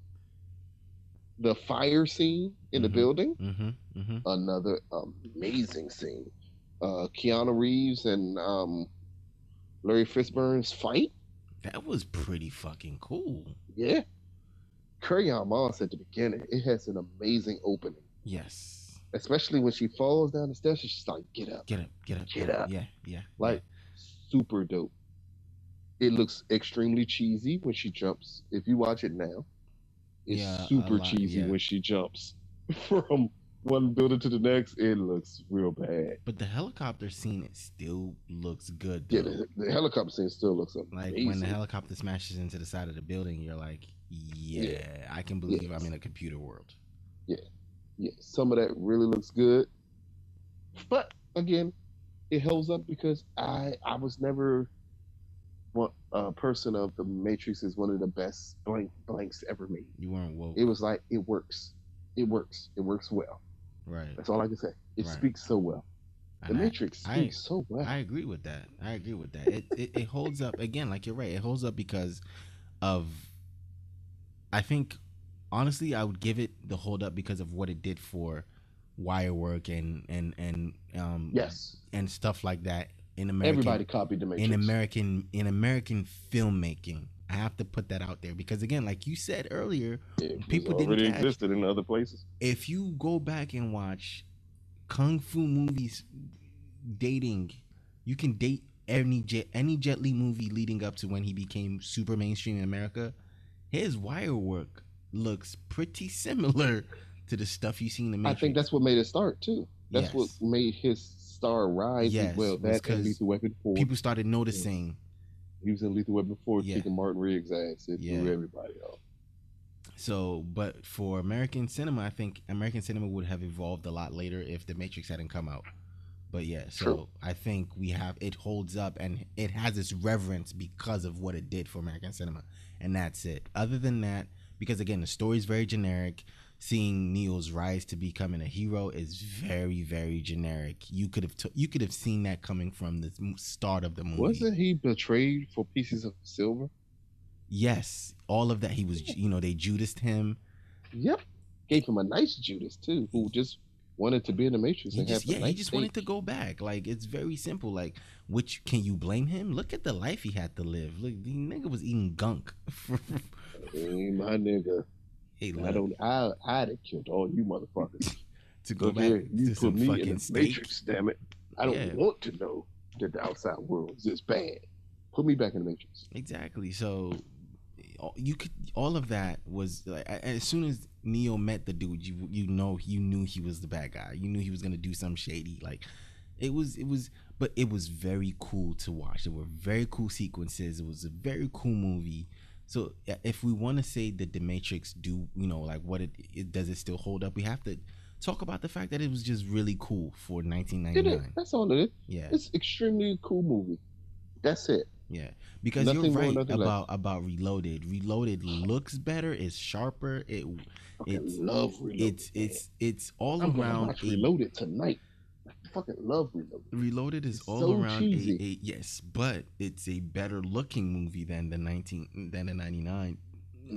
the fire scene in the Mhm. building, mm-hmm. Mm-hmm. another amazing scene. Uh Keanu Reeves and um Larry Fishburne's fight. That was pretty fucking cool. Yeah. Carrie-Anne Moss at the beginning, it has an amazing opening. Yes. Especially when she falls down the steps, she's like, get up. Get up. Get up. Get up. Yeah. Yeah. Like super dope. It looks extremely cheesy when she jumps. If you watch it now, it's Yeah, super cheesy yeah. when she jumps from one building to the next. It looks real bad. But the helicopter scene it still looks good. Yeah, the, the helicopter scene still looks up. like when the helicopter smashes into the side of the building, you're like, yeah, I can believe Yes. I'm in a computer world. yeah, yeah. some of that really looks good. But again, it holds up because I I was never one a person of the Matrix is one of the best blank blanks ever made. You weren't woke, It was like it works. It works. It works well. Right? That's all I can say. It Right. speaks so well. The And I- Matrix I- speaks so well. I agree with that. I agree with that. It, it it holds up again, like you're right. It holds up because of. I think, honestly, I would give it the hold up because of what it did for wire work and and and um Yes. and stuff like that in American Everybody copied the Matrix. in American in American filmmaking. I have to put that out there because again, like you said earlier, It was people didn't already catch- existed in other places. if you go back and watch kung fu movies dating, you can date any Jet any Jet Li movie leading up to when he became super mainstream in America. His wire work looks pretty similar to the stuff you see in the I think that's what made it start too. That's Yes. what made his star rise Yes, as well. was That 'cause and Lethal Weapon 4. people started noticing. He was in Lethal Weapon 4 Yeah. kicking Martin Riggs' ass. It Yeah. threw everybody off. So, but for American cinema, I think American cinema would have evolved a lot later if The Matrix hadn't come out. But yeah, so True. I think we have it holds up and it has its reverence because of what it did for American cinema, and that's it. Other than that, because again, the story is very generic. Seeing Neo's rise to becoming a hero is very, very generic. You could have t- you could have seen that coming from the start of the movie. Wasn't he betrayed for pieces of silver? Yes, all of that. He was, you know, they Judased him. Yep. Gave him a nice Judas too, who just wanted to be in the Matrix He and just, yeah, he just date. wanted to go back. Like it's very simple. Like, which can you blame him? Look at the life he had to live. Look, the nigga was eating gunk. Hey, my nigga. Hey, I don't. I I'd have killed all you motherfuckers. to go back here, you to put some me in the steak. Matrix. Damn it! I don't Yeah. want to know that the outside world is this bad. Put me back in the Matrix. Exactly. So you could all of that was like as soon as Neo met the dude, you you know you knew he was the bad guy. You knew he was gonna do some shady. Like it was it was but it was very cool to watch. There were very cool sequences. It was a very cool movie. So if we want to say that the Matrix do you know like what it, it does it still hold up, we have to talk about the fact that it was just really cool for 1999. it? That's all it is. Yeah. It's extremely cool movie. That's it. Yeah, because Nothing you're more, right less. about about Reloaded. Reloaded looks better, it's sharper. It it's love Reloaded. it's it's it's all I'm around. Reloaded tonight. Fucking love Reloaded. Reloaded is It's all so around. A, cheesy. a, yes, but it's a better looking movie than the nineteen than the ninety nine.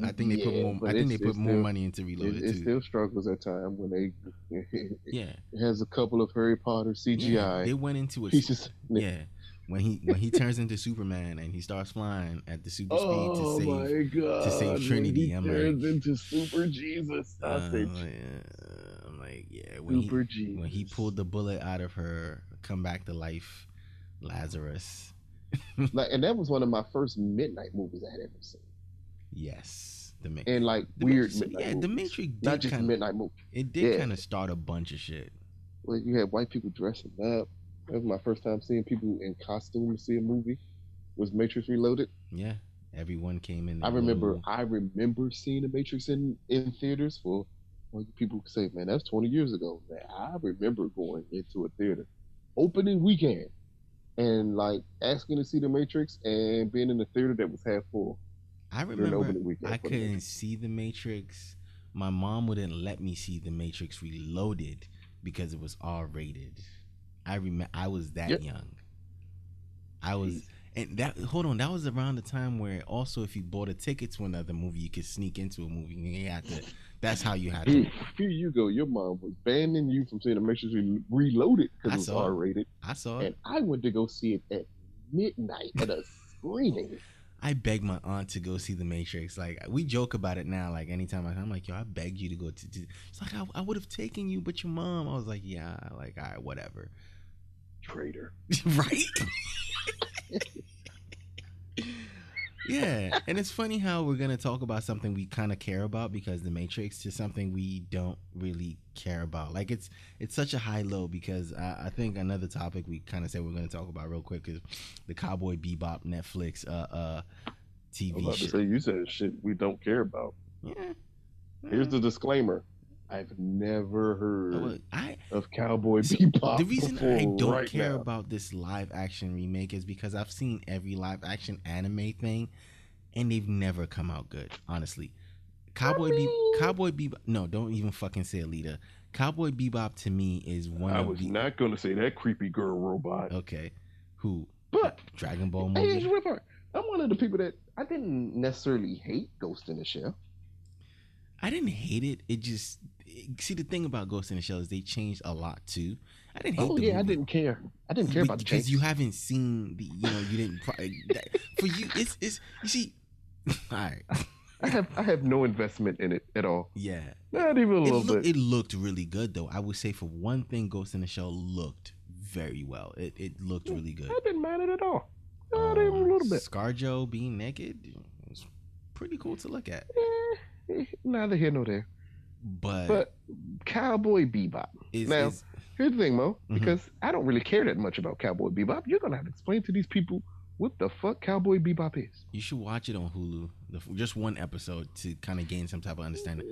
I think they put more. I think they put more still- money into Reloaded It, it too. still struggles at times when they it yeah, has a couple of Harry Potter yeah. CGI They went into it. pieces. Yeah, when he when he turns into Superman and he starts flying at the super speed Oh to save my god! save Trinity, He I'm turns like- into Super Jesus. I Uh, say yeah, yeah, when Super he, Jesus. when he pulled the bullet out of her, come back to life, Lazarus. like, and that was one of my first midnight movies I had ever seen. Yes, the Ma- And like the weird Matrix, midnight yeah, the movies. Matrix not did just kind of midnight movie. it did Yeah. kind of start a bunch of shit. Well, you had white people dressing up. That was my first time seeing people in costume to see a movie. Was Matrix Reloaded? Yeah, everyone came in. I remember. blue. I remember seeing the Matrix in in theaters. For well, people say, man, that's twenty years ago. Man, I remember going into a theater opening weekend and like asking to see the Matrix and being in a theater that was half full I remember opening weekend. I couldn't see the Matrix. My mom wouldn't let me see the Matrix Reloaded because it was R rated. I remember I was that Yep. young. I was and that hold on, that was around the time where also if you bought a ticket to another movie, you could sneak into a movie. And you had to that's how you had it. to here you go. Your mom was banning you from seeing the Matrix Re- Reloaded because it was. R rated, I saw it. and I went to go see it at midnight at a screening. I begged my aunt to go see the Matrix. Like we joke about it now. Like anytime I, I'm like, yo, I begged you to go to. to. It's like I, I would have taken you, but your mom. I was like, yeah, like all right, whatever. Traitor. right? yeah, and it's funny how we're gonna talk about something we kind of care about because the Matrix is something we don't really care about. Like it's it's such a high low because I, I think another topic we kind of said we're gonna talk about real quick is the Cowboy Bebop Netflix uh uh I was TV about to show. say you said shit we don't care about. Yeah. Here's the disclaimer. I've never oh, heard Well, I of Cowboy So, Bebop. the reason I don't right care now. about this live action remake is because I've seen every live action anime thing, and they've never come out good. Honestly, Cowboy Be- mean- Cowboy Bebop. No, don't even fucking say Alita. Cowboy Bebop to me is one I was the not going to say that creepy girl robot, okay. Who but Dragon Ball movie? part. I'm one of the people that I didn't necessarily hate Ghost in the Shell. I didn't hate it. It just see the thing about Ghost in the Shell is they changed a lot too. I didn't hate Oh yeah, I didn't care. I didn't care about the because you haven't seen the you know you didn't that, for you it's it's you see all right I have I have no investment in it at all. yeah Not even a it, little look, bit. it looked really good though I would say for one thing Ghost in the Shell looked very well it it looked really good I didn't mind it at all. Not even a little bit. ScarJo being naked was pretty cool to look at Eh, eh, neither here nor there. But, But Cowboy Bebop. is, now- is Here's the thing, Mo, Mhm. because I don't really care that much about Cowboy Bebop. You're gonna have to explain to these people what the fuck Cowboy Bebop is. you should watch it on Hulu the, just one episode to kind of gain some type of understanding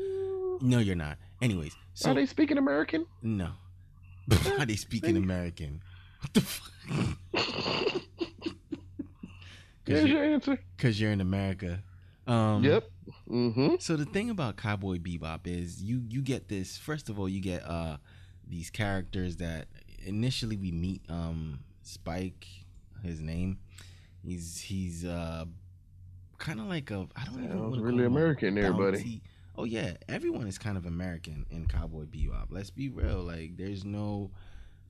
no you're not anyways so Are they speaking American? No. are they speaking American? What the fuck? There's Because your answer. Because you're in America. Um, yep. Mm-hmm. So the thing about Cowboy Bebop is you you get this. First of all, you get uh these characters that initially we meet. Um, Spike, his name. He's he's uh kind of like a I don't even Sounds to really American there, buddy. Oh yeah, everyone is kind of American in Cowboy Bebop. Let's be real. Like there's no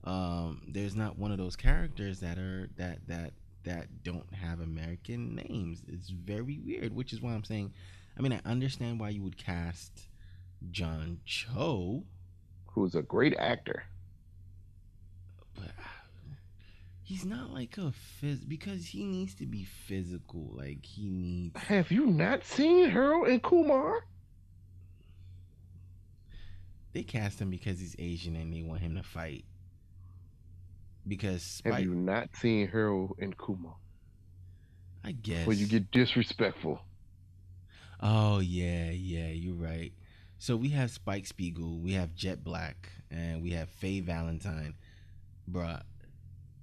um there's not one of those characters that are that that that don't have American names. It's very weird, which is why I'm saying I mean I understand why you would cast John Cho, Who's a great actor. but uh, he's not like a phys because he needs to be physical. Like he needs Have you not seen Harold and Kumar? they cast him because he's Asian and they want him to fight. Because Have Spike, you not seen Harold and Kumar? I guess. Where you get disrespectful. Oh yeah, yeah, you're right. So we have Spike Spiegel, we have Jet Black, and we have Faye Valentine, bruh.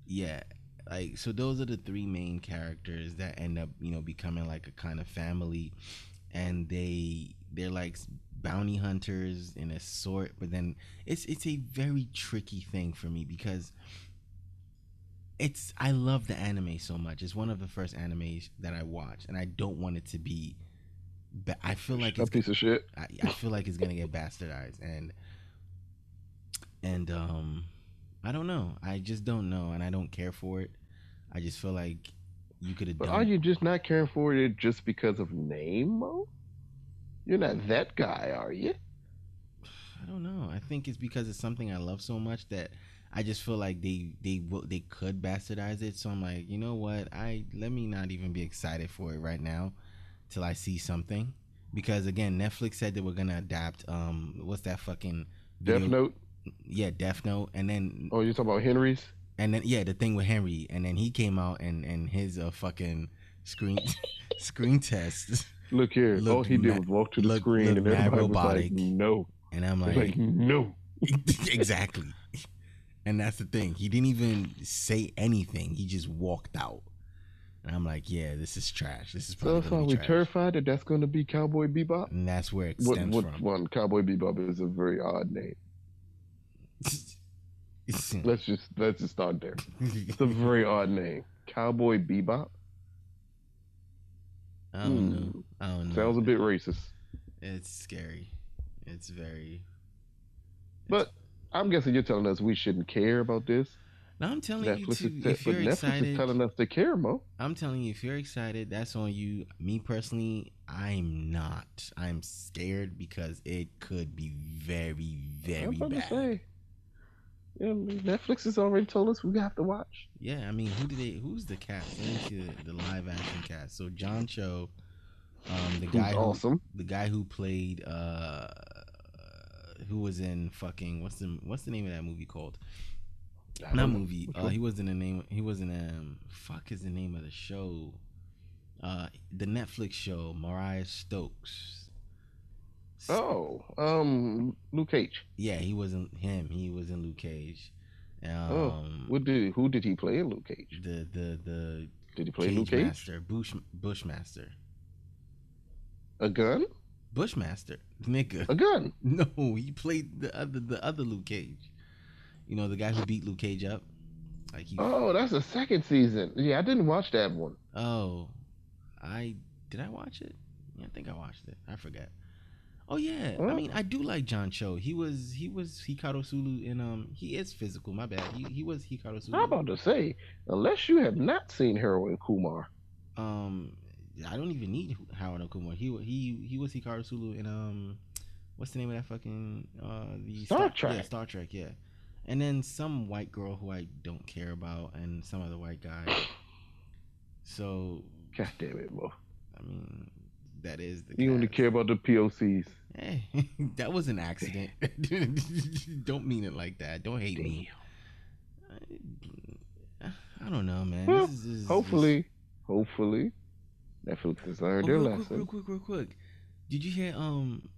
Yeah, like so those are the three main characters that end up, you know, becoming like a kind of family, and they they're like bounty hunters in a sort, but then it's it's a very tricky thing for me because it's I love the anime so much. It's one of the first animes that I watched, and I don't want it to be. Ba- I feel like a it's piece of shit. I, I feel like it's gonna get bastardized and and um I don't know. I just don't know and I don't care for it. I just feel like you could have But done are you just not caring for it just because of name, Mo? You're not that guy, are you? I don't know. I think it's because it's something I love so much that I just feel like they they will they could bastardize it. So I'm like, you know what? I let me not even be excited for it right now till I see something. Because again, Netflix said they were gonna adapt um what's that fucking Death Note? Yeah, Death Note, and then Oh, you're talking about Henry's? and then yeah, the thing with Henry, and then he came out and and his uh fucking screen screen test, Look here. all Looked he did was walk to the looked- screen looked and everybody was robotic. like, no. and I'm like, like, no. exactly. And that's the thing. He didn't even say anything. He just walked out. And I'm like, yeah, this is trash. This is So, probably so gonna are we trash. terrified that that's going to be Cowboy Bebop? And that's where it What, stems what from. one? Cowboy Bebop is a very odd name. Let's just let's just start there. It's a very odd name. Cowboy Bebop I don't know. Hmm. I don't know. sounds a bit racist. It's scary. It's very. But I'm guessing you're telling us we shouldn't care about this. Now I'm telling Netflix, you to, is, if you're Netflix excited, telling us to care, Mo. I'm telling you, if you're excited, that's on you. Me personally, I'm not. I'm scared because it could be very, very bad. to say. Yeah, Netflix has already told us we have to watch. Yeah, I mean, who did they? Who's the cast? Let me see the, the live action cast. So John Cho, um, the Who's guy, who, awesome. the guy who played, uh, who was in fucking what's the what's the name of that movie called? Not movie. Uh, he was in the name. He was in um. Fuck is the name of the show? Uh, the Netflix show. Mariah Stokes. Oh, um, Luke Cage. Yeah, he wasn't him. He was in Luke Cage. Um, Oh, What did who did he play in Luke Cage? the the the Did he play Cage Luke Cage? Master, Bush Bushmaster, A gun? Bushmaster, nigga. A gun? No, he played the other the other Luke Cage. You know the guy who beat Luke Cage up. Like he. Oh, that's the second season. Yeah, I didn't watch that one. Oh, I did I watch it? Yeah, I think I watched it. I forget. Oh yeah, I mean I do like John Cho. He was he was Hikaru Sulu in um he is physical. My bad. He he was Hikaru Sulu. I'm about to say, unless you have not seen Heroin Kumar, Um, I don't even need Howard Kumar. He he he was Hikaru Sulu in um, what's the name of that fucking uh the Star Yeah, Trek. Star Trek. Yeah, and then some white girl who I don't care about, and some other white guy. So God damn it, Mo. I mean, that is the. You only care about the POCs. Hey, that was an accident. don't mean it like that. Don't hate me. I, I don't know, man. Well, this is, this is Hopefully, hopefully, Netflix has learned Oh, their real quick, lesson. real quick, real quick. Did you hear? Um,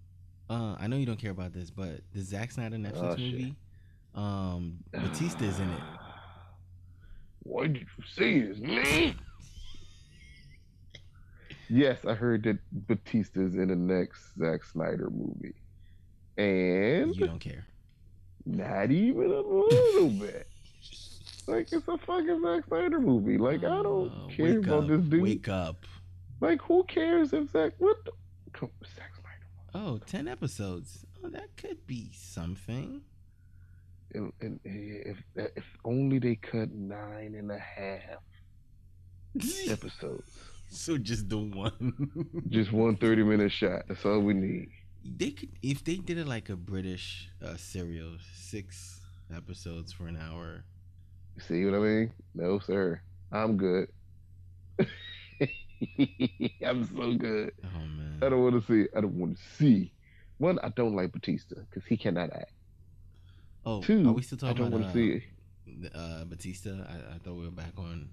uh, I know you don't care about this, but the Zack Snyder Netflix Oh, shit. Movie, um, Batista is in it. What did you see is me? Yes, I heard that Batista's in the next Zack Snyder movie. And You don't care. not even a little bit. Like it's a fucking Zack Snyder movie. Like I don't Uh, care wake about up, this dude. Wake up. Like who cares if Zack what the Zack Snyder. Oh, 10 episodes. Oh, that could be something. And, and if if only they cut nine and a half episodes. so just the one. Just one 30 minute shot. That's all we need. they could if they did it like a British uh, serial, six episodes for an hour. See what I mean? No, sir. I'm good. I'm so good. Oh man. I don't want to see. I don't want to see. One, I don't like Batista because he cannot act. Oh, Two, are we still I talking don't want to see. uh, uh, Batista? I, I thought we were back on.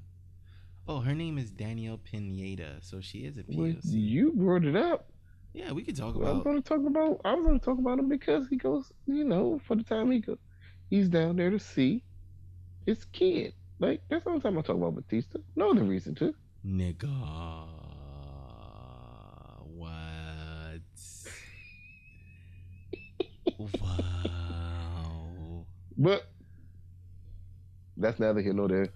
Oh, her name is Daniella Pineda, so she is a Well, you brought it up. yeah, we could talk about. I'm going to talk about. I'm going to talk about him because he goes. You know, for the time he goes, he's down there to see his kid. Like that's the only time I talk about Batista. No other reason to. Nigga. What? wow. But that's neither here nor there.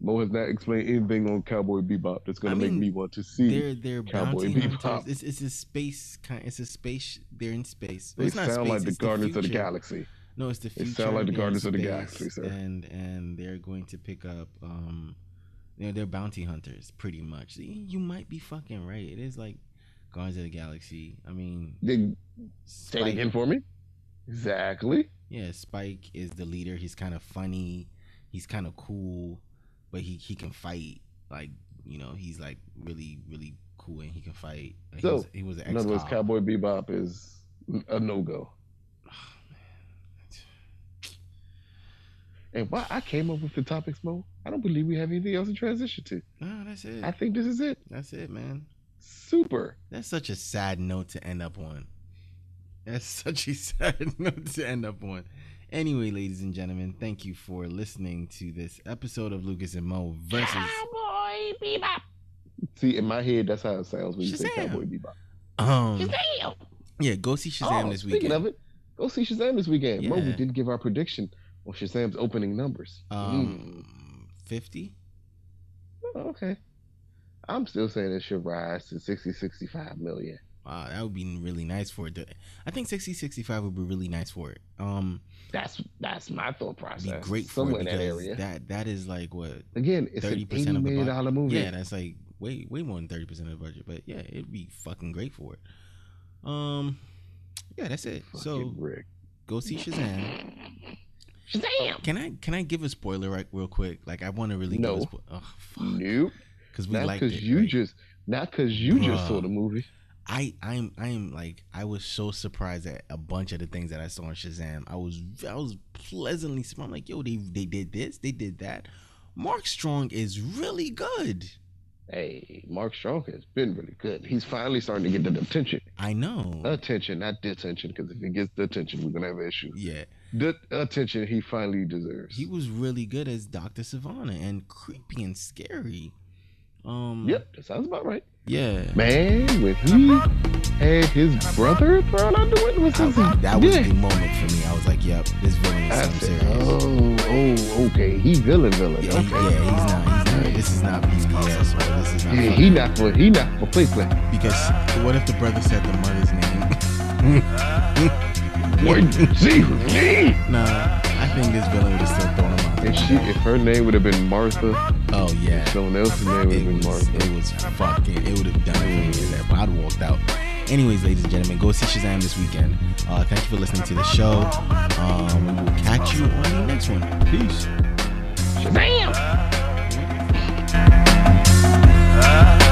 Mo has not explained anything on Cowboy Bebop that's going I to make me want to see. They're they're Cowboy Bebop. It's it's a space kind. It's a space. They're in space. Well, They it's not sound space, like the Guardians of the. Galaxy. No, it's the They future. sound like the Guardians of the Galaxy, sir. And and they're going to pick up um, you know, they're bounty hunters pretty much. You might be fucking right. It is like Guardians of the Galaxy. I mean, They say it again for me. Exactly. yeah, Spike is the leader. He's kind of funny. He's kind of cool, but he he can fight. Like you know, he's like really really cool and he can fight. He So, was, he was an In other words. Cowboy Bebop is a no go. Oh. And why I came up with the topics, Mo, I don't believe we have anything else to transition to. No, that's it. I think this is it. That's it, man. Super. That's such a sad note to end up on. That's such a sad note to end up on. Anyway, ladies and gentlemen, thank you for listening to this episode of Lucas and Mo versus. Cowboy Bebop. See, in my head, that's how it sounds when you say Shazam. Cowboy Bebop. Um, yeah, go see Shazam oh, this speaking weekend. of it, go see Shazam this weekend. Mo, we didn't give our prediction on Shazam's opening numbers. Mm. Um, fifty. Oh, okay. I'm still saying it should rise to 60, 65 million. Wow, that would be really nice for it. To, I think 60, 65 would be really nice for it. Um, That's that's my thought be process. great for it in that because area. that that is like what Again, it's 30% eighty of the budget. dollar movie. Yeah, that's like way way more than thirty percent of the budget. But yeah, it'd be fucking great for it. Um, yeah, that's it. Fucking so Rick. go see Shazam. Shazam! Can I can I give a spoiler right real quick? Like I want to really No. give a spoiler. Oh fuck, Nope. because we Not liked because you right? just not because you just saw the movie. I I'm I'm like I was so surprised at a bunch of the things that I saw in Shazam. I was I was pleasantly surprised. I'm like, yo, they they did this, they did that. Mark Strong is really good. Hey, Mark Strong has been really good. He's finally starting to get the attention. I know. Attention, not detention, because if he gets the attention, we're gonna have issues. yeah, The attention he finally deserves. he was really good as Doctor Sivana and creepy and scary. Um. Yep, that sounds about right. Yeah. Man, when he had his brother thrown out the window, was I- that was yeah. the moment for me. I was like, "Yep, this villain is I something said, serious." oh, oh, okay. He villain, villain. Yeah, he- okay. yeah, he's not. He's not. This is not BPS or this is not. Yeah, fucking- he not for he not for play play. Because what if the brother said the mother's name? Wait, see me. Nah, I think this villain would have still thrown him out. If she, if her name would have been Martha, Oh yeah. someone else's name would have been was, Martha. it was fucking. It would have done it for me. That I'd walked out. Anyways, ladies and gentlemen, go see Shazam this weekend. Uh, thank you for listening to the show. Um, we will catch you on the next one. Peace. Shazam! Ah.